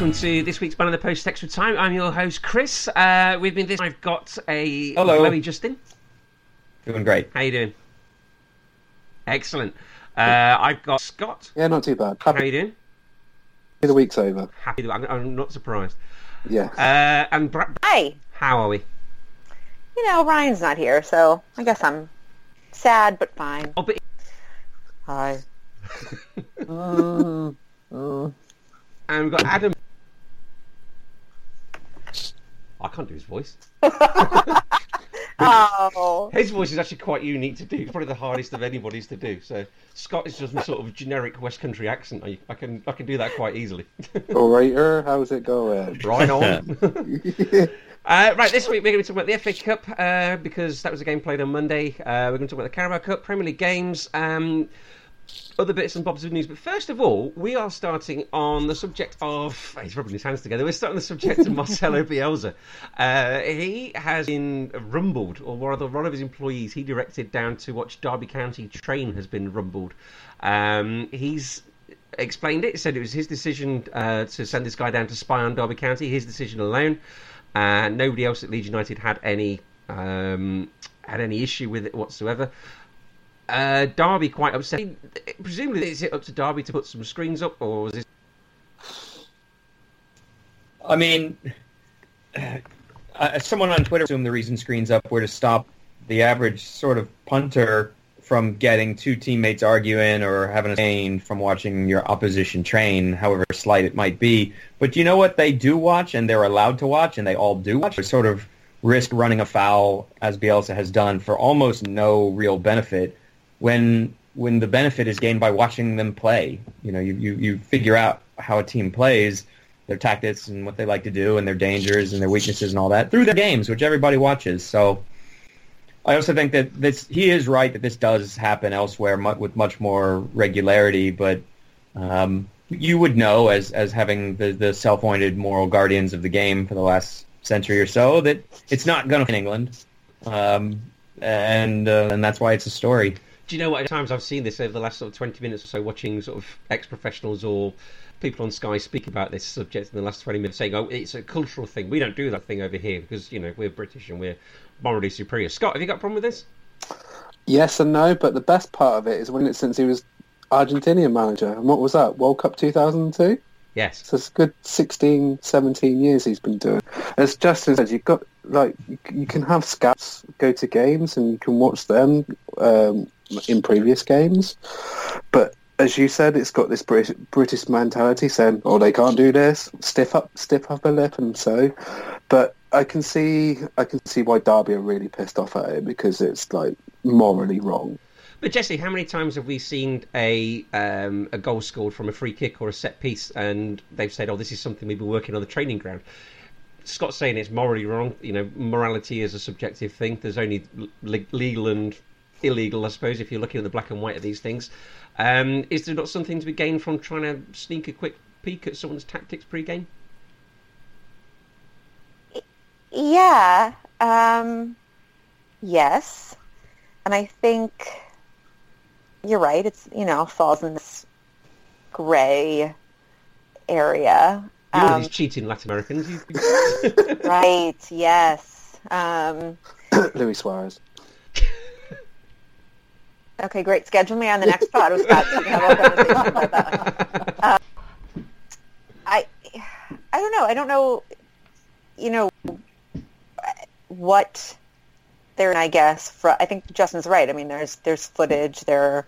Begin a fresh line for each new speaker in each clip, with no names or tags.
Welcome to this week's Man of the Post Extra Time. I'm your host, Chris. Uh, with me this, I've got a
Hello.
Chloe Justin.
Doing great.
How you doing? Excellent. Uh, I've got Scott.
Yeah, not too bad.
How
Happy
you doing?
the week's over.
Happy. I'm, I'm not surprised.
Yeah.
Uh, and Brad,
Hi.
how are we?
You know, Ryan's not here, so I guess I'm sad but fine.
Oh, but
Hi.
and we've got Adam. I can't do his voice.
Oh.
His voice is actually quite unique to do. It's probably the hardest of anybody's to do. So Scott is just my sort of generic West Country accent. I, I can I can do that quite easily.
Orator, how's it going?
right on. uh, right, this week we're going to be talking about the FA Cup uh, because that was a game played on Monday. Uh, we're going to talk about the Carabao Cup, Premier League games, um, other bits and bobs of news. But first of all, we are starting on the subject of. He's rubbing his hands together. We're starting the subject of Marcelo Bielsa. Uh, he has been rumbled, or rather, one of his employees he directed down to watch Derby County train has been rumbled. Um, he's explained it. Said it was his decision uh, to send this guy down to spy on Derby County. His decision alone. Uh, nobody else at Leeds United had any um, had any issue with it whatsoever. Uh, Derby quite upset. Presumably, is it up to Derby to put some screens up, or was it?
I mean, uh, someone on Twitter assumed the reason screens up were to stop the average sort of punter from getting two teammates arguing or having a pain from watching your opposition train, however slight it might be. But you know what they do watch, and they're allowed to watch, and they all do watch? They sort of risk running afoul, as Bielsa has done, for almost no real benefit when when the benefit is gained by watching them play. You know, you, you, you figure out how a team plays, their tactics and what they like to do and their dangers and their weaknesses and all that through their games, which everybody watches. So I also think that this he is right that this does happen elsewhere mu- with much more regularity, but um, you would know as as having the, the self-appointed moral guardians of the game for the last century or so that it's not going to in England, um, and uh, and that's why it's a story.
Do you know what? At times I've seen this over the last sort of twenty minutes or so, watching sort of ex-professionals or people on Sky speak about this subject in the last twenty minutes, saying, "Oh, it's a cultural thing. We don't do that thing over here because you know we're British and we're morally superior." Scott, have you got a problem with this?
Yes and no, but the best part of it is when it's since he was Argentinian manager. And what was that? World Cup 2002?
Yes.
So it's a good 16, 17 years he's been doing. As Justin said, you've got, like, you, you can have scouts go to games and you can watch them um, in previous games. But as you said, it's got this British, British mentality saying, oh, they can't do this, stiff up, stiff up a lip and so. But I can see, I can see why Derby are really pissed off at it because it's, like, morally wrong.
But Jesse, how many times have we seen a um, a goal scored from a free kick or a set piece, and they've said, "Oh, this is something we've been working on the training ground." Scott's saying it's morally wrong. You know, morality is a subjective thing. There's only le- legal and illegal, I suppose, if you're looking at the black and white of these things. Um, is there not something to be gained from trying to sneak a quick peek at someone's tactics pre-game?
Yeah. Um, yes. And I think you're right. It's, you know, falls in this gray area.
You know
Um,
these cheating Latin Americans.
Right. Yes. Um,
Luis Suarez.
Okay, great. Schedule me on the next pod with Scott so we can have a conversation about that. Um, I, I don't know. I don't know. You know, what there, I guess, fr- I think Justin's right. I mean, there's there's footage, there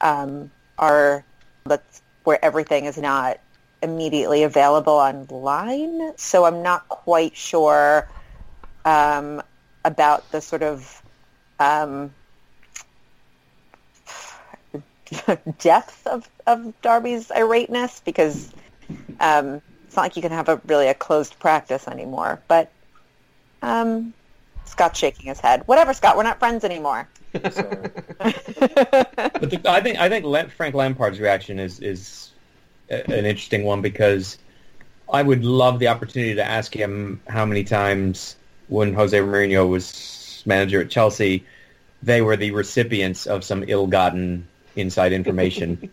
um, are that's where everything is not immediately available online. So I'm not quite sure um, about the sort of um, depth of, of Derby's irateness because um, it's not like you can have a really a closed practice anymore. But um, Scott's shaking his head. Whatever, Scott. We're not friends anymore.
But the, I think I think Frank Lampard's reaction is is an interesting one because I would love the opportunity to ask him how many times when Jose Mourinho was manager at Chelsea, they were the recipients of some ill-gotten inside information.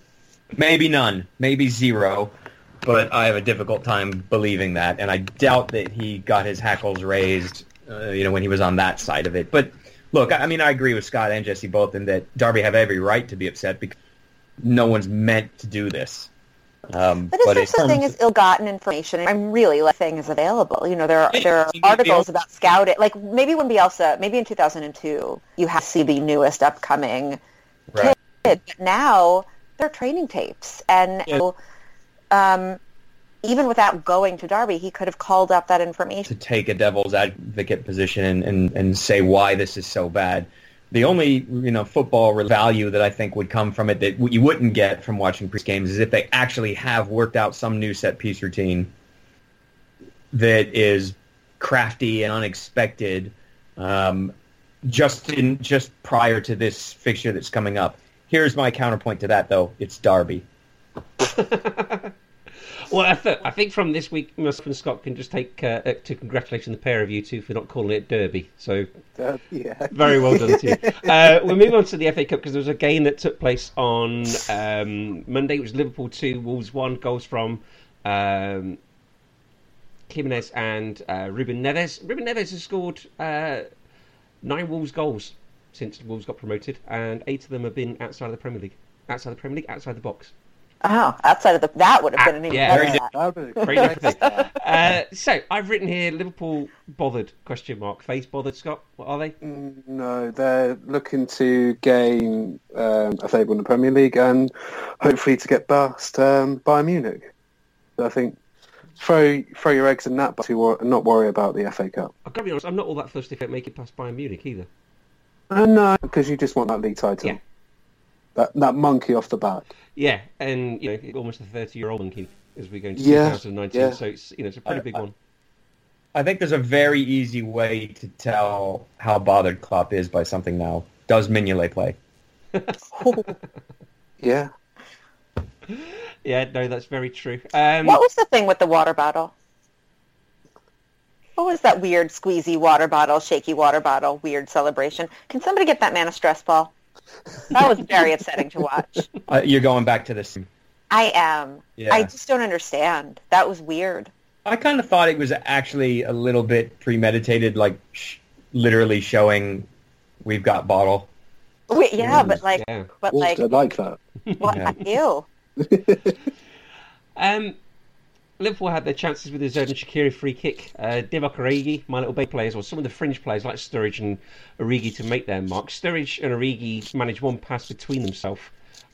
maybe none, maybe zero, but I have a difficult time believing that, and I doubt that he got his hackles raised, uh, you know, when he was on that side of it. But look, I mean, I agree with Scott and Jesse both in that Derby have every right to be upset because no one's meant to do this. Um,
But is there
in
such thing
terms
as ill-gotten information? I'm really like thing is available. You know, there are there are articles about scouting. Like maybe when Bielsa, maybe in 2002, you have to see the newest upcoming
Right.
Kid. But now they're training tapes, and
Yeah.
um, even without going to Derby, he could have called up that information to
take a devil's advocate position and, and, and say why this is so bad. The only you know football value that I think would come from it that you wouldn't get from watching pre games is if they actually have worked out some new set piece routine that is crafty and unexpected, um, just in just prior to this fixture that's coming up. Here's my counterpoint to that, though: it's Derby.
Well, I, th- I think from this week, myself and Scott can just take uh, uh, to congratulating the pair of you two for not calling it Derby. So
Uh, yeah.
very well done to you. Uh, we'll move on to the FA Cup because there was a game that took place on um, Monday. It was Liverpool two, Wolves one. Goals from um, Jimenez and uh, Ruben Neves. Ruben Neves has scored uh, nine Wolves goals since Wolves got promoted, and eight of them have been outside of the Premier League. Outside the Premier League, outside the box.
Oh, outside of the that would have been an even
Yeah,
better
very
stat.
That would
different. Uh, so I've written here Liverpool bothered question mark face bothered Scott. What are they?
No, they're looking to gain um, a favour in the Premier League and hopefully to get past um, Bayern Munich. So I think throw throw your eggs in that basket and not worry about the FA Cup.
I've got to be honest. I'm not all that fussed if they make it past Bayern Munich either.
Uh, no, because you just want that league title.
Yeah.
That that monkey off the back.
Yeah, and you know almost a 30 year old monkey as we go into
Yeah,
2019.
yeah.
So it's you know it's a pretty big one.
I think there's a very easy way to tell how bothered Klopp is by something now. Does Mignolet play?
Yeah.
Yeah, no, that's very true. Um,
What was the thing with the water bottle? What was that weird squeezy water bottle, shaky water bottle, weird celebration? Can somebody get that man a stress ball? That was very upsetting to watch.
Uh, you're going back to this.
I am.
Yeah.
I just don't understand. That was weird.
I kind of thought it was actually a little bit premeditated, like sh- literally showing we've got bottle.
Wait, yeah, but like,
yeah.
but
Wolves
like,
don't like that.
what?
Yeah.
Ew.
Um, Liverpool had their chances with the Xherdan Shaqiri free kick. Uh, Divock Origi, my little bay players, or some of the fringe players like Sturridge and Origi to make their mark. Sturridge and Origi managed one pass between themselves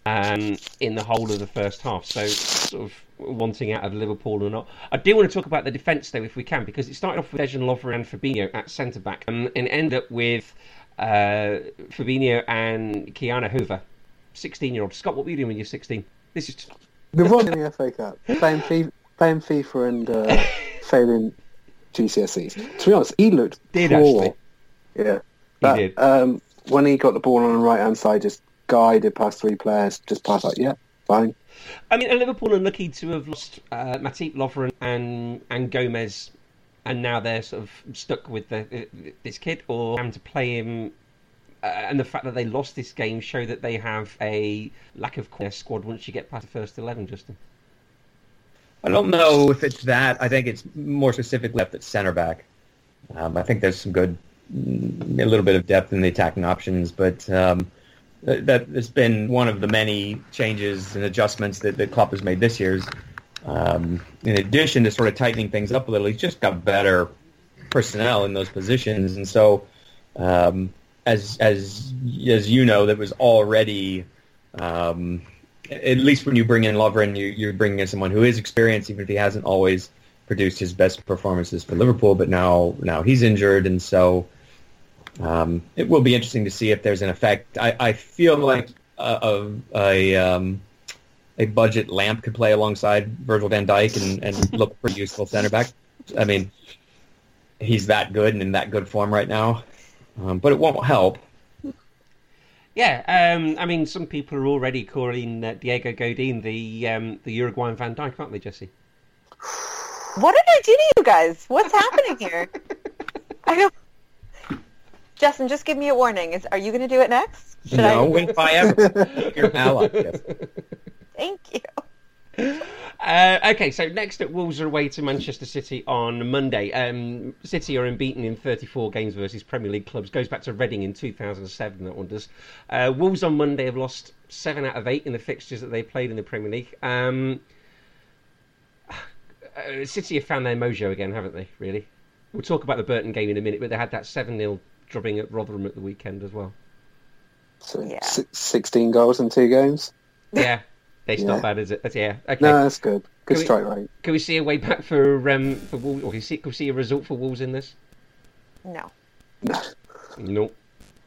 um, in the whole of the first half. So sort of wanting out of Liverpool or not. I do want to talk about the defence though, if we can, because it started off with Dejan Lovren and Fabinho at centre back, um, and ended up with uh, Fabinho and Ki-Jana Hoever, sixteen-year-old. Scott, what were you doing when you were sixteen? This is
We've won in the FA Cup. Playing FIFA, playing FIFA and uh, failing GCSEs. To be honest, he looked
Did
poor.
actually.
Yeah. That,
did.
Um, when he got the ball on the right hand side, just guided past three players, just passed like, yeah, fine.
I mean, Liverpool are lucky to have lost uh, Matip Lovren and and Gomez, and now they're sort of stuck with the, this kid, or having to play him. Uh, and the fact that they lost this game show that they have a lack of squad once you get past the first eleven. Justin,
I don't know if it's that. I think it's more specifically at center back. Um, I think there's some good, mm, a little bit of depth in the attacking options, but um, that that has been one of the many changes and adjustments that, that Klopp has made this year. Um, in addition to sort of tightening things up a little, he's just got better personnel in those positions, and so um, as as as you know, that was already. Um, at least when you bring in Lovren, you, you're bringing in someone who is experienced, even if he hasn't always produced his best performances for Liverpool. But now, now he's injured, and so um, it will be interesting to see if there's an effect. I, I feel like a, a, um, a budget lamp could play alongside Virgil van Dijk and, and look pretty useful center back. I mean, he's that good and in that good form right now, um, but it won't help.
Yeah, um, I mean, some people are already calling uh, Diego Godin the um, the Uruguayan Van Dijk, aren't they, Jesse?
What did I do to you guys? What's happening here? I don't. Justin, just give me a warning. Is are you going to do it next?
Should no, I... wink by ever. Your ally. Yes.
Thank you.
Uh, okay, so next at Wolves are away to Manchester City on Monday. Um, City are unbeaten in 34 games versus Premier League clubs. Goes back to Reading in 2007, that one does. Uh, Wolves on Monday have lost seven out of eight in the fixtures that they played in the Premier League. Um, uh, City have found their mojo again, haven't they, really? We'll talk about the Burton game in a minute, but they had that 7 0 drubbing at Rotherham at the weekend as well.
So, yeah. 16 goals in two games?
Yeah. It's yeah. not bad, is it? That's, yeah. Okay.
No, that's good. Good
can
strike
we,
rate.
Can we see a way back for um for Wolves? Or can we see, can we see a result for Wolves in this?
No.
No.
No.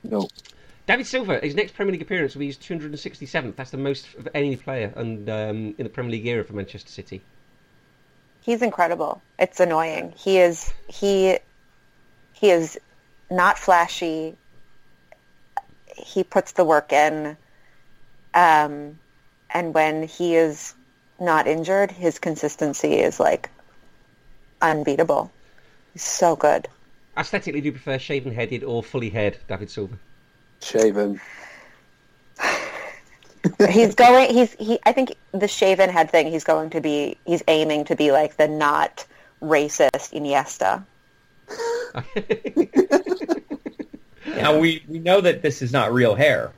No.
David Silva, his next Premier League appearance will be his 267th. That's the most of any player and um, in the Premier League era for Manchester City.
He's incredible. It's annoying. He is he he is not flashy. He puts the work in. Um, and when he is not injured, his consistency is like unbeatable. He's so good.
Aesthetically, do you prefer shaven headed or fully haired David Silva?
Shaven.
he's going. He's he. I think the shaven head thing. He's going to be. He's aiming to be like the not racist Iniesta.
now we we know that this is not real hair.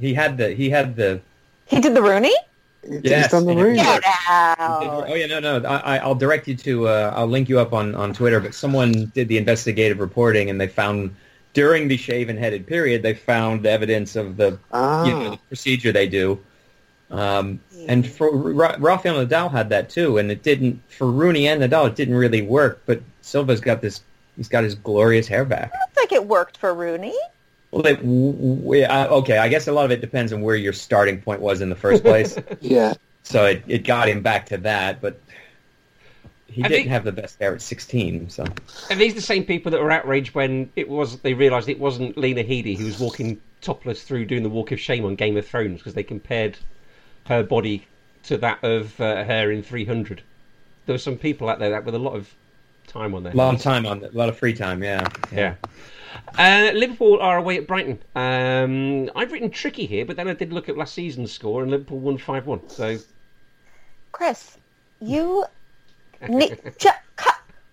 He had the he had the
he did the Rooney?
Yes,
He's done the Rooney.
Get out.
Oh yeah, no, no. I, will direct you to. Uh, I'll link you up on, on Twitter. But someone did the investigative reporting, and they found during the shaven-headed period, they found evidence of the,
ah.
you know, the procedure they do. Um, yeah. And for Rafael Nadal had that too, and it didn't for Rooney and Nadal. It didn't really work. But Silva's got this. He's got his glorious hair back.
I don't think it worked for Rooney.
Well, we, uh, okay, I guess a lot of it depends on where your starting point was in the first place.
yeah.
So it, it got him back to that, but he didn't have the best hair at 16. So.
Are these the same people that were outraged when it was they realised it wasn't Lena Headey who was walking topless through doing the Walk of Shame on Game of Thrones because they compared her body to that of uh, her in 300? There were some people out there that with a lot of time on there. A
lot of time on a lot of free time, yeah.
Yeah. yeah. Uh, Liverpool are away at Brighton. Um, I've written tricky here, but then I did look at last season's score, and Liverpool won five one. So,
Chris, you ch-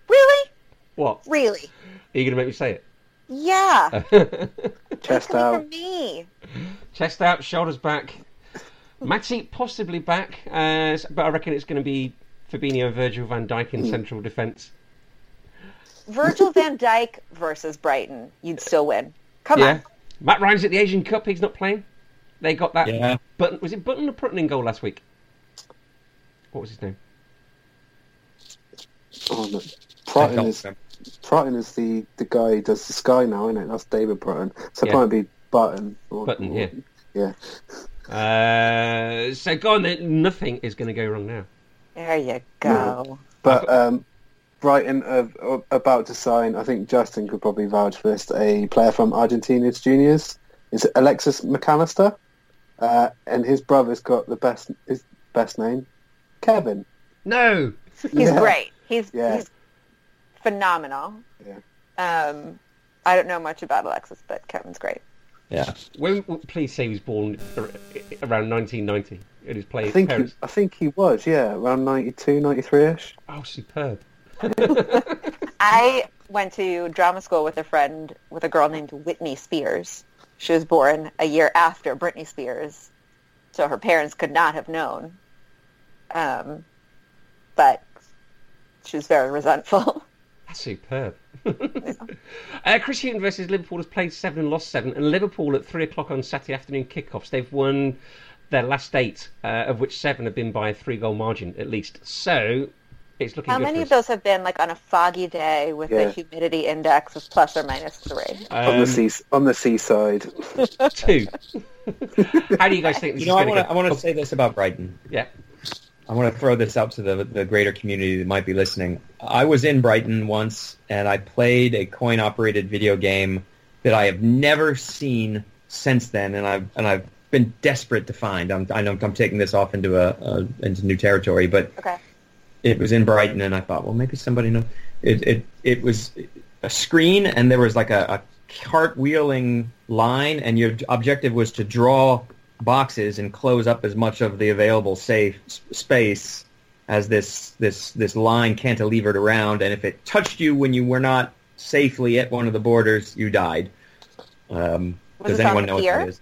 really?
What?
Really?
Are you going to make me say it?
Yeah.
Chest out.
Me.
Chest out, shoulders back. Matty possibly back, uh, but I reckon it's going to be Fabinho, Virgil van Dijk in mm. central defence.
Virgil van Dijk versus Brighton, you'd still win. Come yeah. on.
Matt Ryan's at the Asian Cup. He's not playing. They got that.
Yeah.
But was it Button or Prutton in goal last week? What was his name?
Oh, no. Prutton is, Prutton is the, the guy who does the Sky now, isn't it? That's David Prutton. So yeah. it might be Button.
Or, Button, or,
yeah.
Yeah. Uh, so go on then. Nothing is going to go wrong now.
There you go.
No. But um, Brighton are, about to sign. I think Justin could probably vouch for this. A player from Argentina's juniors is Alexis Mac Allister, uh, and his brother's got the best his best name, Kevin.
No,
he's yeah. great. He's yeah. he's phenomenal.
Yeah.
Um, I don't know much about Alexis, but Kevin's great.
Yeah.
When please say he was born around 1990 in his play.
I think he, I think he was. Yeah, around 92, 93 ish.
Oh, superb.
I went to drama school with a friend with a girl named Whitney Spears. She was born a year after Britney Spears, so her parents could not have known. Um, but she was very resentful.
That's superb. uh, Chris Hughton versus Liverpool has played seven and lost seven, and Liverpool at three o'clock on Saturday afternoon kickoffs. They've won their last eight, uh, of which seven have been by a three-goal margin at least. So it's looking.
How
good
many
for
of those have been like on a foggy day with
Yeah.
a humidity index of plus or minus three?
on
Um,
the sea on the seaside.
two. How do you guys think this
You know,
is
I want to
to
I want to say this about Brighton.
Yeah.
I want to throw this out to the the greater community that might be listening. I was in Brighton once, and I played a coin operated video game that I have never seen since then, and I've and I've been desperate to find. I'm, I know I'm taking this off into a, a into new territory, but
Okay.
It was in Brighton, and I thought, well, maybe somebody knows. It it it was a screen, and there was like a, a cartwheeling line, and your objective was to draw boxes and close up as much of the available safe space as this this this line cantilevered around, and if it touched you when you were not safely at one of the borders, you died. Um, does anyone
the
know what
pier?
that is?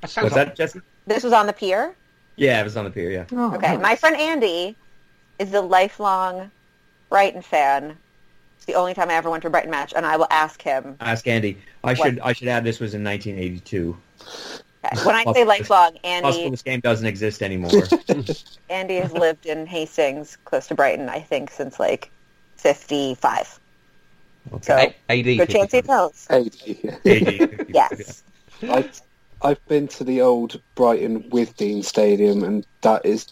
That sounds
What's
like-
that, Jesse?
This was on the pier.
Yeah, it was on the pier. Yeah.
Oh,
Okay, my friend Andy is a lifelong Brighton fan. It's the only time I ever went to a Brighton match, and I will ask him.
Ask Andy. I should I should add this was in 1982.
Okay, When I say
Possible-
lifelong,
Possible
Andy
this game doesn't exist anymore.
Andy has lived in Hastings, close to Brighton, I think, since like fifty-five. So
A- AD.
good chance he
55.
knows.
AD.
AD.
Yes.
I've, I've been to the old Brighton Withdean Stadium, and that is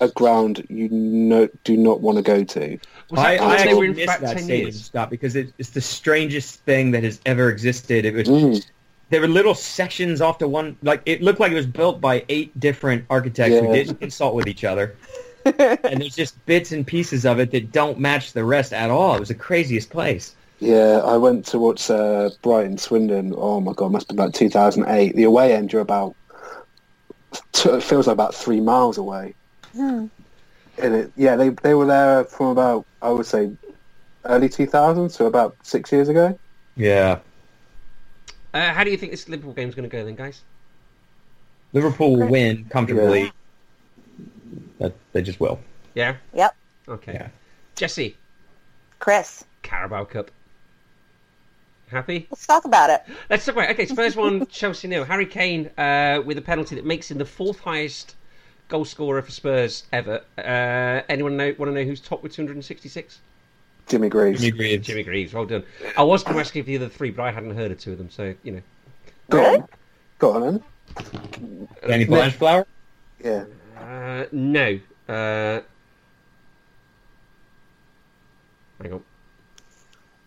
a ground you no, do not want to go to.
I, I
when they were
actually
in
missed that stadium,
years?
Scott, because it, it's the strangest thing that has ever existed. It was
Mm.
there were little sections off to one, like it looked like it was built by eight different architects who didn't consult with each other, and there's just bits and pieces of it that don't match the rest at all. It was the craziest place.
Yeah, I went to watch uh, Brighton Swindon. Oh my god, must have been like 2008. The away end, you're about t- it feels like about three miles away.
Hmm.
And it, yeah, they they were there from about I would say early 2000s, so about six years ago.
Yeah,
Uh, how do you think this Liverpool game's going to go then, guys?
Liverpool will win comfortably. That they just will.
Yeah.
Yep.
Okay.
Yeah.
Jesse,
Chris,
Carabao Cup. Happy?
let's talk about it.
Let's talk about. it. Okay, Spurs one, Chelsea nil. Harry Kane uh, with a penalty that makes him the fourth highest goal scorer for Spurs ever. Uh, anyone know, want to know who's top with 266?
Jimmy Greaves.
Jimmy Greaves.
Jimmy Greaves. Well done. I was going to ask you for the other three, but I hadn't heard of two of them, so you know.
Go
Really?
on, go on, then.
Danny Blanchflower.
Yeah,
Uh, no. Uh, hang on.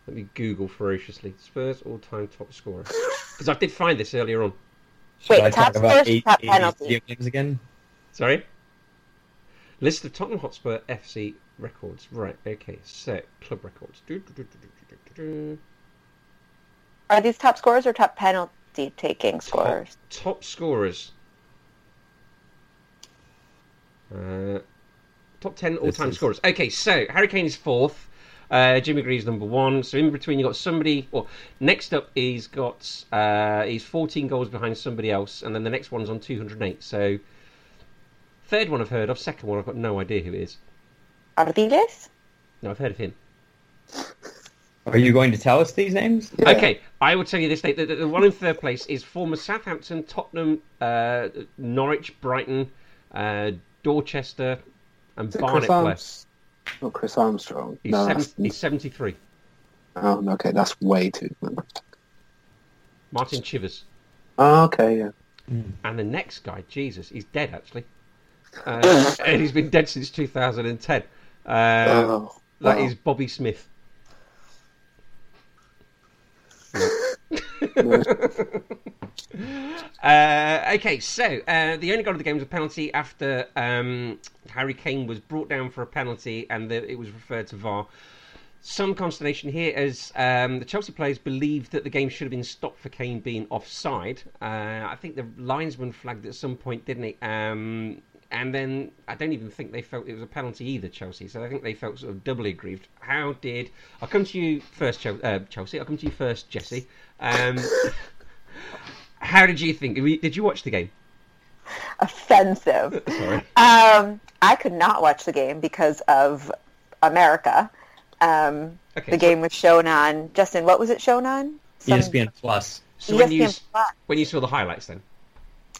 Let me Google ferociously. Spurs all-time top scorer. Because I did find this earlier on.
Should
Wait,
I
top
talk about
scores,
eight,
top penalty.
video games again?
Sorry. List of Tottenham Hotspur FC records. Right. Okay. So club records. Do, do, do, do, do, do, do, do.
Are these top scorers or top penalty taking scorers?
Top scorers. Uh, top 10 all-time scorers. Okay, so Harry Kane is fourth. Uh, Jimmy Greaves number one. So in between, you got somebody. Well, next up, he's got uh, he's 14 goals behind somebody else, and then the next one's on 208. So third one I've heard of. Second one I've got no idea who it is.
Ardiles?
No, I've heard of him.
Are you going to tell us these names?
Yeah.
Okay, I will tell you this. The, the, the one in third place is former Southampton, Tottenham, uh, Norwich, Brighton, uh, Dorchester, and Barnet
Chris
player.
Arms? Not Chris Armstrong.
He's,
no,
seven,
that's,
he's 73.
oh, okay, that's way too.
Martin Chivers.
Oh, okay, yeah.
And the next guy, Jesus, he's dead actually. Uh, and he's been dead since 2010. Uh,
oh,
that
wow.
is Bobby Smith. Uh, okay, so uh, the only goal of the game was a penalty after um, Harry Kane was brought down for a penalty and the, it was referred to VAR. Some consternation here as um, the Chelsea players believed that the game should have been stopped for Kane being offside. Uh, I think the linesman flagged at some point, didn't he? Um, and then I don't even think they felt it was a penalty either, Chelsea. So I think they felt sort of doubly aggrieved. How did I'll come to you first, uh, Chelsea? I'll come to you first, Jesse. Um, how did you think? Did you watch the game?
Offensive.
Sorry.
Um, I could not watch the game because of America. Um,
Okay,
the
so-
game was shown on Justin. What was it shown on? Some-
ESPN Plus.
So when you
ESPN Plus.
when you saw the highlights, then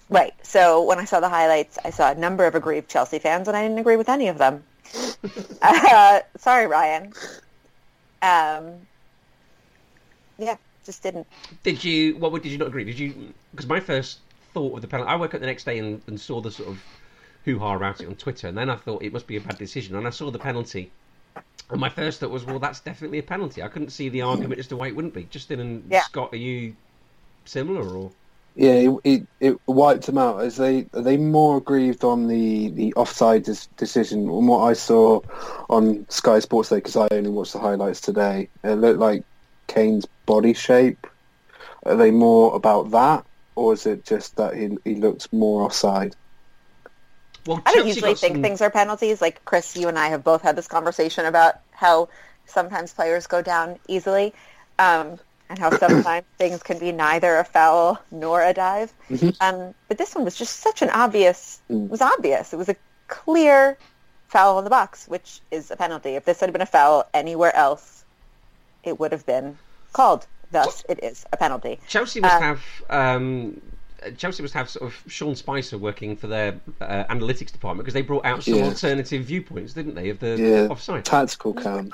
Right. So when I saw the highlights, I saw a number of aggrieved Chelsea fans, and I didn't agree with any of them. uh, sorry, Ryan. Um, yeah, just didn't.
did you? What would- did you not agree? Did you? Because my first thought of the penalty, I woke up the next day and, and saw the sort of hoo ha about it on Twitter, and then I thought it must be a bad decision, and I saw the penalty. And my first thought was, well, that's definitely a penalty. I couldn't see the argument as to why it wouldn't be. Justin and
Yeah.
Scott, are you similar or?
Yeah, it, it, it wiped them out. As they are they more aggrieved on the the offside dis- decision on what I saw on Sky Sports Day because I only watched the highlights today. It looked like Kane's body shape. Are they more about that, or is it just that he he looked more offside?
Well,
I don't usually think
some-
things are penalties. Like Chris, you and I have both had this conversation about how sometimes players go down easily, um, and how sometimes things can be neither a foul nor a dive.
Mhm.
Um, but this one was just such an obvious.
Mm.
It was obvious. It was a clear foul in the box, which is a penalty. If this had been a foul anywhere else, it would have been called. Thus, it is a penalty.
Chelsea must
Uh,
have um, Chelsea must have sort of Sean Spicer working for their uh, analytics department because they brought out some
Yeah.
alternative viewpoints, didn't they, of the
Yeah,
offside?
tactical cam.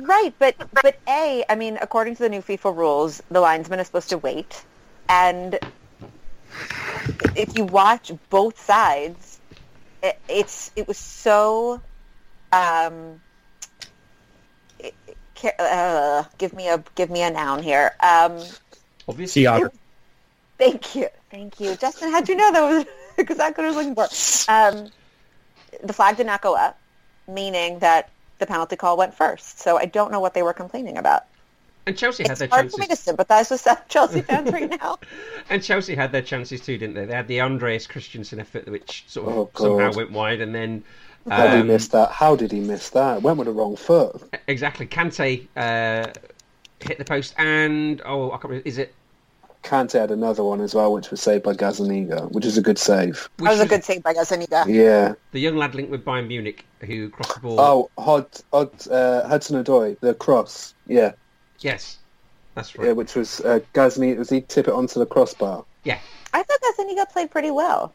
Right, but but a, I mean, according to the new FIFA rules, the linesman is supposed to wait, and if you watch both sides, it, it's it was so. Um, it- uh, give me a give me a noun here. Um,
Obviously,
Seager.
Thank you. Thank you. Justin, how'd you know that was exactly what I was looking for? Um, the flag did not go up, meaning that the penalty call went first. So I don't know what they were complaining about.
and Chelsea had
It's
their
hard for me to sympathize with some Chelsea fans right now.
And Chelsea had their chances too, didn't they? They had the Andreas Christensen effort, which sort of
Oh,
somehow went wide, and then
How did he
um,
miss that? How did he miss that? Went with the wrong foot.
exactly Kante uh, hit the post, and oh, I can't remember. Is it?
Kante had another one as well, which was saved by Gazaniga, which is a good save.
That was a good save by Gazaniga.
Yeah.
The young lad linked with Bayern Munich who crossed the ball.
Oh, Hod, Hod, uh, Hudson Odoi, the cross. Yeah,
yes, that's right.
yeah,
right.
which was uh, Gazaniga. Was he tip it onto the crossbar?
Yeah,
I thought Gazaniga played pretty well.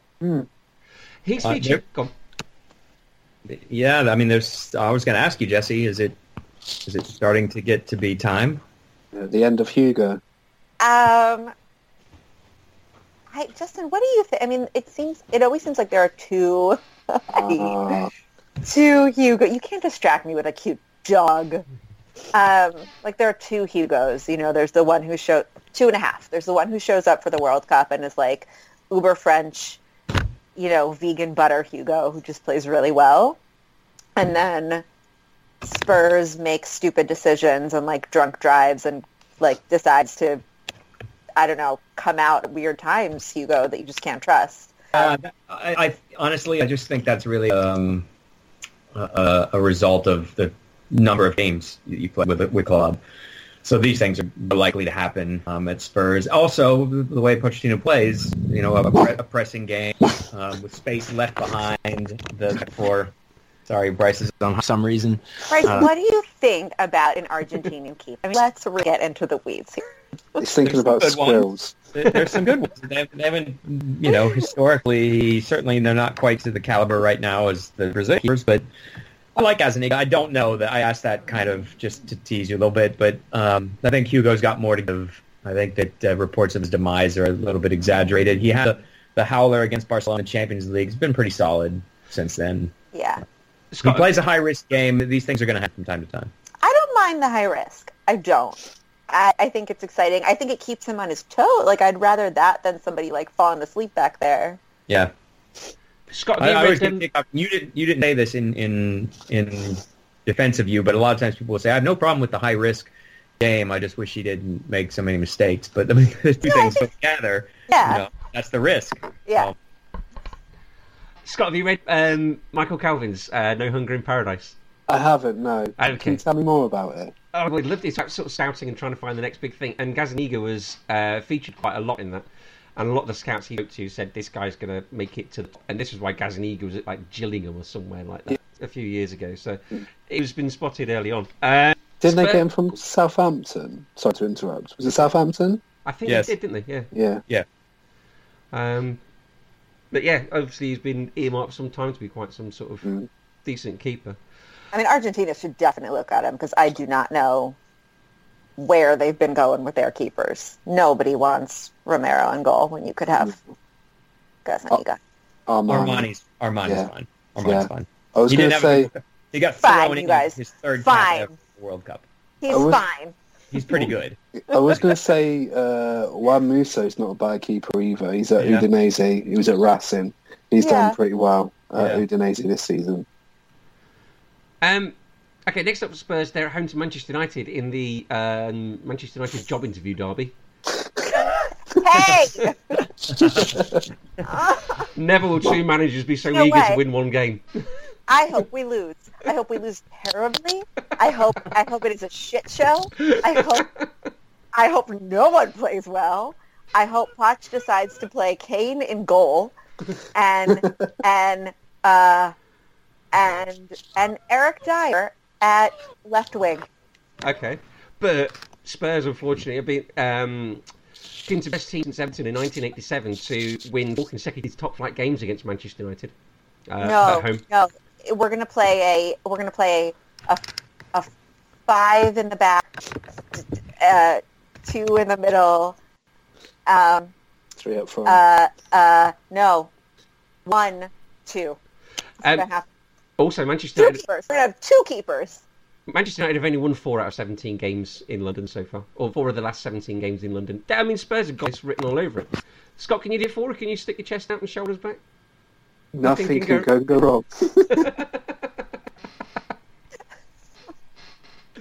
he's
Uh,
featured. Go on.
Yeah, I mean, there's. I was going to ask you, Jesse. Is it is it starting to get to be time?
At the end of Hugo.
Um, I, Justin, what do you think? I mean, it seems it always seems like there are two,
Ah,
two Hugo. You can't distract me with a cute dog. Um, like there are two Hugos. You know, there's the one who show two and a half. There's the one who shows up for the World Cup and is like uber French, you know, vegan butter Hugo who just plays really well, and then Spurs makes stupid decisions and like drunk drives and like decides to I don't know, come out at weird times, Hugo, that you just can't trust.
Uh, I, I honestly, I just think that's really um, a, a result of the number of games you play with with club. So these things are likely to happen um, at Spurs. Also, the way Pochettino plays, you know, a, a pressing game um, with space left behind the for. Sorry, Bryce is on for some reason.
Bryce,
Uh,
what do you think about an Argentinian keeper? I mean, let's really get into the weeds here.
he's thinking
There's
about
good
squirrels.
There's some good ones. They haven't, they haven't, you know, historically, certainly they're not quite to the caliber right now as the Brazilians, but I like Gazaniga. I don't know that I asked that kind of just to tease you a little bit, but um, I think Hugo's got more to give. I think that uh, reports of his demise are a little bit exaggerated. He had the, the howler against Barcelona in Champions League. He's been pretty solid since then.
Yeah.
He plays a high risk game. These things are going to happen from time to time.
I don't mind the high risk. I don't. I, I think it's exciting. I think it keeps him on his toe. Like, I'd rather that than somebody, like, falling asleep back there.
Yeah.
Scott,
I,
you
I was
them?
pick up. You didn't. You didn't say this in in in defense of you, but a lot of times people will say, "I have no problem with the high risk game. I just wish he didn't make so many mistakes." But the, the two
Yeah, I
things
think-
put together,
Yeah.
you know, that's the risk.
Yeah.
So,
Scott, have you read um, Michael Calvin's uh, No Hunger in Paradise?
I haven't. No.
Okay.
Can you tell me more about it?
Oh, well, I loved it. It's like sort of scouting and trying to find the next big thing. And Gazaniga was uh, featured quite a lot in that. And a lot of the scouts he spoke to said this guy's going to make it to. The... And this is why Gazaniga was at like Gillingham or somewhere like that a few years ago. So it was been spotted early on. Uh,
Didn't they
Spur-
get him from Southampton? Sorry to interrupt. Was it Southampton?
I think
Yes.
they did, didn't they? Yeah.
Yeah.
Um, but yeah, obviously he's been earmarked for some time to be quite some sort of
Mm.
decent keeper.
I mean, Argentina should definitely look at him because I do not know where they've been going with their keepers. Nobody wants Romero in goal when you could have Gazaniga.
Armani.
Armani's Armani's
Yeah.
fine. Armani's
Yeah.
fine.
I was
He
going
didn't
to
have
say,
a, he got
Fine,
thrown
you
in
guys.
his third
Fine.
cap ever World Cup.
He's
was-
fine.
He's pretty good.
I was going to say, uh, Juan Musso's not a bad keeper either. He's at
Yeah.
Udinese. He was at Racing. He's
Yeah.
done pretty well at
Yeah.
Udinese this season.
Um, okay, next up for Spurs, they're at home to Manchester United in the um, Manchester United job interview derby.
Hey!
Never will two managers be so
No
eager to win one game.
I hope we lose. I hope we lose terribly. I hope I hope it is a shit show. I hope I hope no one plays well. I hope Poch decides to play Kane in goal and and uh and and Eric Dier at left wing.
Okay, but Spurs unfortunately have been um, into best team since Everton in 1987 to win four consecutive top flight games against Manchester United uh,
no,
at home.
no. We're gonna play a we're gonna play a, a five in the back, uh, two in the middle. Um,
Three up front.
uh, uh, no, one, two.
Um,
have
Also, Manchester
two
United,
keepers. We're gonna have two keepers.
Manchester United have only won four out of 17 games in London so far, or four of the last 17 games in London. I mean, Spurs have got this written all over it. Scott, can you do her? Can you stick your chest out and shoulders back?
Nothing
can
can
go-
go, go wrong.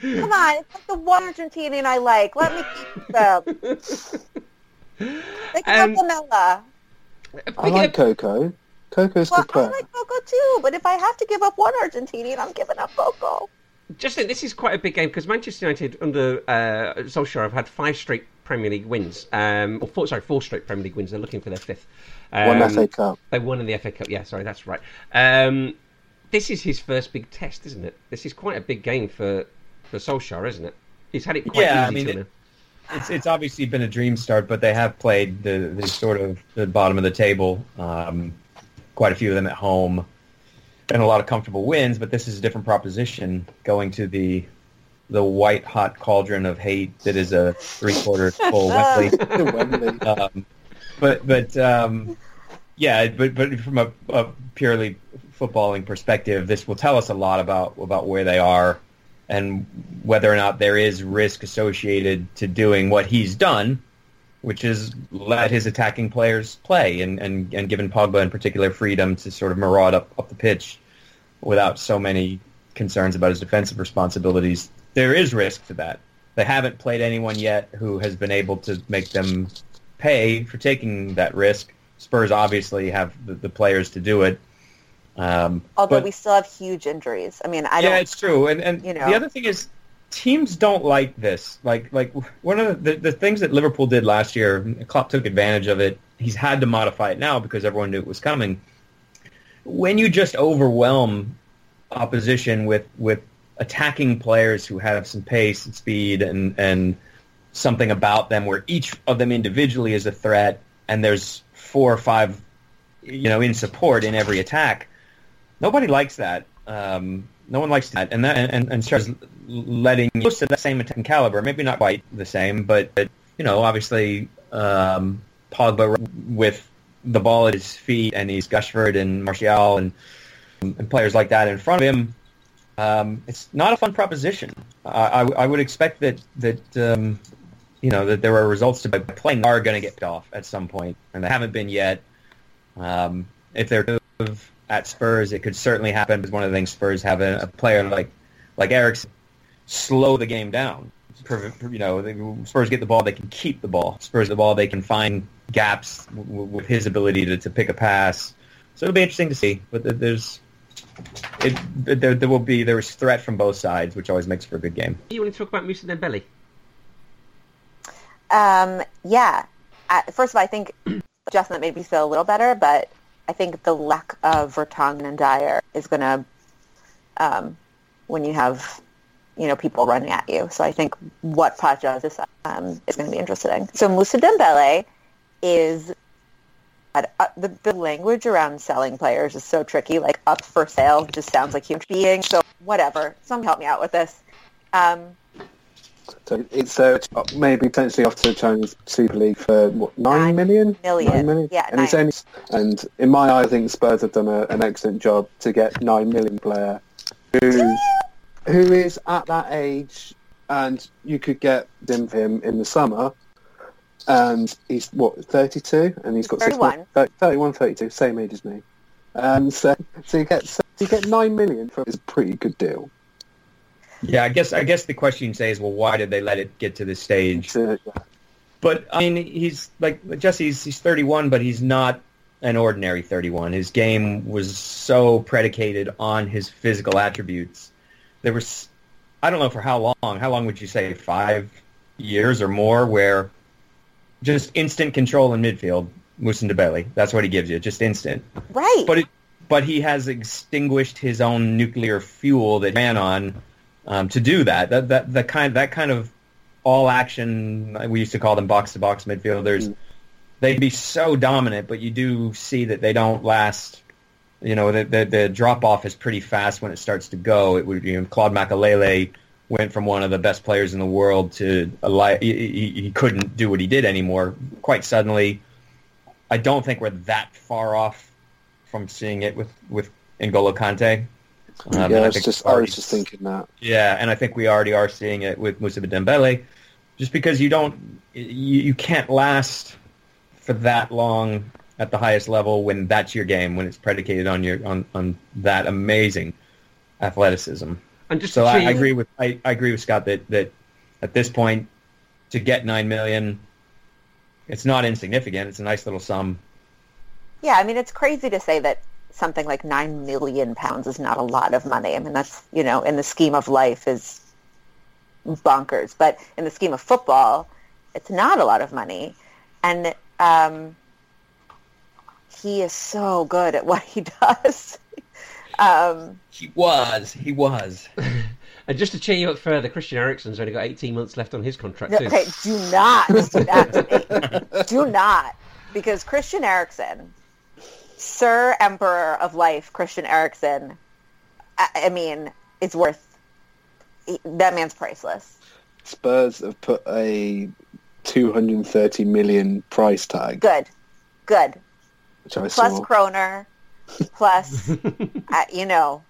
Come on, it's like the one Argentinian I like. Let me keep them. They can
Um,
have Lamela.
I like Coco. Coco's
Well,
good player.
I like Coco too, but if I have to give up one Argentinian, I'm giving up Coco.
Justin, this is quite a big game because Manchester United under uh, Solskjaer have had five straight Premier League wins. Um, or four, sorry, four straight Premier League wins. They're looking for their fifth. Um,
One FA Cup.
They won in the FA Cup. Yeah, sorry, that's right. Um, this is his first big test, isn't it? This is quite a big game for for Solskjaer, isn't it? He's had it quite
Yeah, I mean,
till
it- It's it's obviously been a dream start, but they have played the, the sort of the bottom of the table. Um, quite a few of them at home, and a lot of comfortable wins. But this is a different proposition going to the the white hot cauldron of hate that is a three quarters full Wembley.
Wembley.
um, but but um, yeah, but but from a, a purely footballing perspective, this will tell us a lot about about where they are and whether or not there is risk associated to doing what he's done, which is let his attacking players play and, and, and given Pogba in particular freedom to sort of maraud up, up the pitch without so many concerns about his defensive responsibilities. There is risk to that. They haven't played anyone yet who has been able to make them pay for taking that risk. Spurs obviously have the, the players to do it. Um,
Although
but-
we still have huge injuries. I mean, I
yeah,
don't.
it's true. And and
you know.
the other thing is, teams don't like this. Like like one of the, the things that Liverpool did last year, Klopp took advantage of it. He's had to modify it now because everyone knew it was coming. When you just overwhelm opposition with with attacking players who have some pace and speed and and something about them where each of them individually is a threat and there's four or five you know in support in every attack. Nobody likes that. Um, no one likes that. And that and, and starts letting most of that same attacking caliber maybe not quite the same but, but you know obviously um, Pogba with the ball at his feet and he's Gushford and Martial and and players like that in front of him um, it's not a fun proposition. I, I, I would expect that that um, you know that there are results to by playing are going to get off at some point, and they haven't been yet. Um, if they're at Spurs, it could certainly happen. Because one of the things Spurs have a, a player like like Eriksen slow the game down. You know, Spurs get the ball, they can keep the ball. Spurs the ball, they can find gaps w- with his ability to, to pick a pass. So it'll be interesting to see. But there's it, there, there will be there is threat from both sides, which always makes for a good game.
You want to talk about Mousa Dembele?
Um, yeah. First of all, I think Justin that made me feel a little better, but I think the lack of Vertonghen and Dier is going to, um, when you have you know, people running at you. So I think what does is, um, is going to be interesting. So Mousa Dembele is uh, the, the language around selling players is so tricky. Like up for sale just sounds like human being. So whatever. Someone help me out with this. Um,
So it's uh, maybe potentially off to the Chinese Super League for what nine
Nine
million?
million.
Nine million?
Yeah,
and it's only and in my eye, I think Spurs have done a, an excellent job to get nine million player who who is at that age, and you could get him for him in the summer. And he's what 32, and he's got six
31.
months- thir- 31, 32, same age as me. Um, so so you get so you get nine million for is a pretty good deal.
Yeah, I guess I guess the question you say is, well, why did they let it get to this stage?
So,
But I mean, he's like Jesse's. He's 31, but he's not an ordinary 31. His game was so predicated on his physical attributes. There was, I don't know for how long. How long would you say? Five years or more, where just instant control in midfield. Mousa Dembele. That's what he gives you. Just instant.
right.
But it, but he has extinguished his own nuclear fuel that ran on um, to do that. That that the kind that kind of all action we used to call them box to box midfielders.
Mm.
They'd be so dominant, but you do see that they don't last. You know, the the, the drop off is pretty fast when it starts to go. It would you know, Claude Makelele went from one of the best players in the world to a li- he, he, he couldn't do what he did anymore quite suddenly. I don't think we're that far off from seeing it with with N'Golo Kante. Um, and
yeah, I
I
was
think
just
we
I
already-
was just thinking that.
Yeah, and I think we already are seeing it with Mousa Dembele, just because you don't you, you can't last for that long at the highest level when that's your game when it's predicated on your on on that amazing athleticism.
And just
So I, I agree with I, I agree with Scott that that at this point to get nine million, it's not insignificant. It's a nice little sum.
Yeah, I mean, it's crazy to say that something like nine million pounds is not a lot of money. I mean, that's you know, in the scheme of life, is bonkers. But in the scheme of football, it's not a lot of money, and um, he is so good at what he does. um,
He was. He was.
And just to cheer you up further, Christian Eriksen's only got 18 months left on his contract too.
okay, do not do that to me. Do not, because Christian Eriksen, Sir Emperor of Life, Christian Eriksen, I, I mean, it's worth. That man's priceless.
Spurs have put a 230 million price tag,
Good, good.
which I
Plus
saw.
Kroner, plus, uh, you know,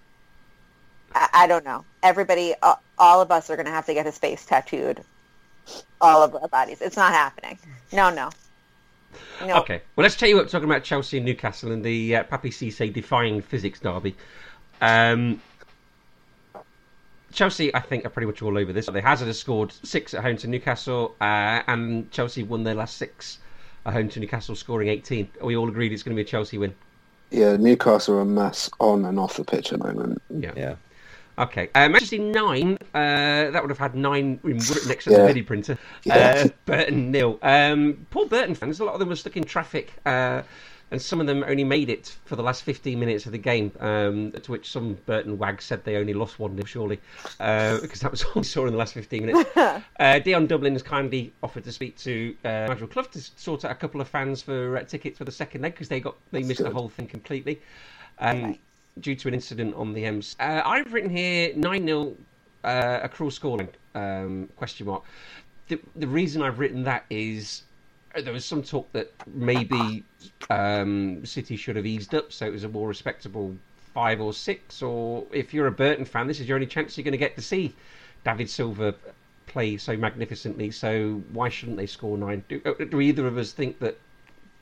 I, I don't know. Everybody, uh, all of us are going to have to get his face tattooed. All of our bodies. It's not happening. No, no. No.
Okay, well, let's cheer you up talking about Chelsea and Newcastle and the uh, Papiss Cisse defying physics derby. Um, Chelsea, I think, are pretty much all over this. They Hazard has scored six at home to Newcastle, uh, and Chelsea won their last six at home to Newcastle, scoring 18. Are we all agreed it's going to be a Chelsea win?
Yeah, Newcastle are a mess on and off the pitch at the moment.
Yeah.
Yeah.
Okay. Uh, City nine. Uh, that would have had nine written next to
Yeah.
the video printer.
Yeah.
Uh, Burton nil. Um, poor Burton fans. A lot of them were stuck in traffic, uh, and some of them only made it for the last 15 minutes of the game. Um, to which some Burton wags said they only lost one nil, surely, uh, because that was all we saw in the last 15 minutes. uh, Dion Dublin has kindly offered to speak to uh, Nigel Clough to sort out a couple of fans for uh, tickets for the second leg because they got they missed the whole thing completely. Um, due to an incident on the Ems. Uh, I've written here 9 0 uh, a cruel scoreline, um, question mark. The, the reason I've written that is uh, there was some talk that maybe um, City should have eased up so it was a more respectable five or six, or if you're a Burton fan, this is your only chance you're going to get to see David Silva play so magnificently, so why shouldn't they score nine? Do, uh, do either of us think that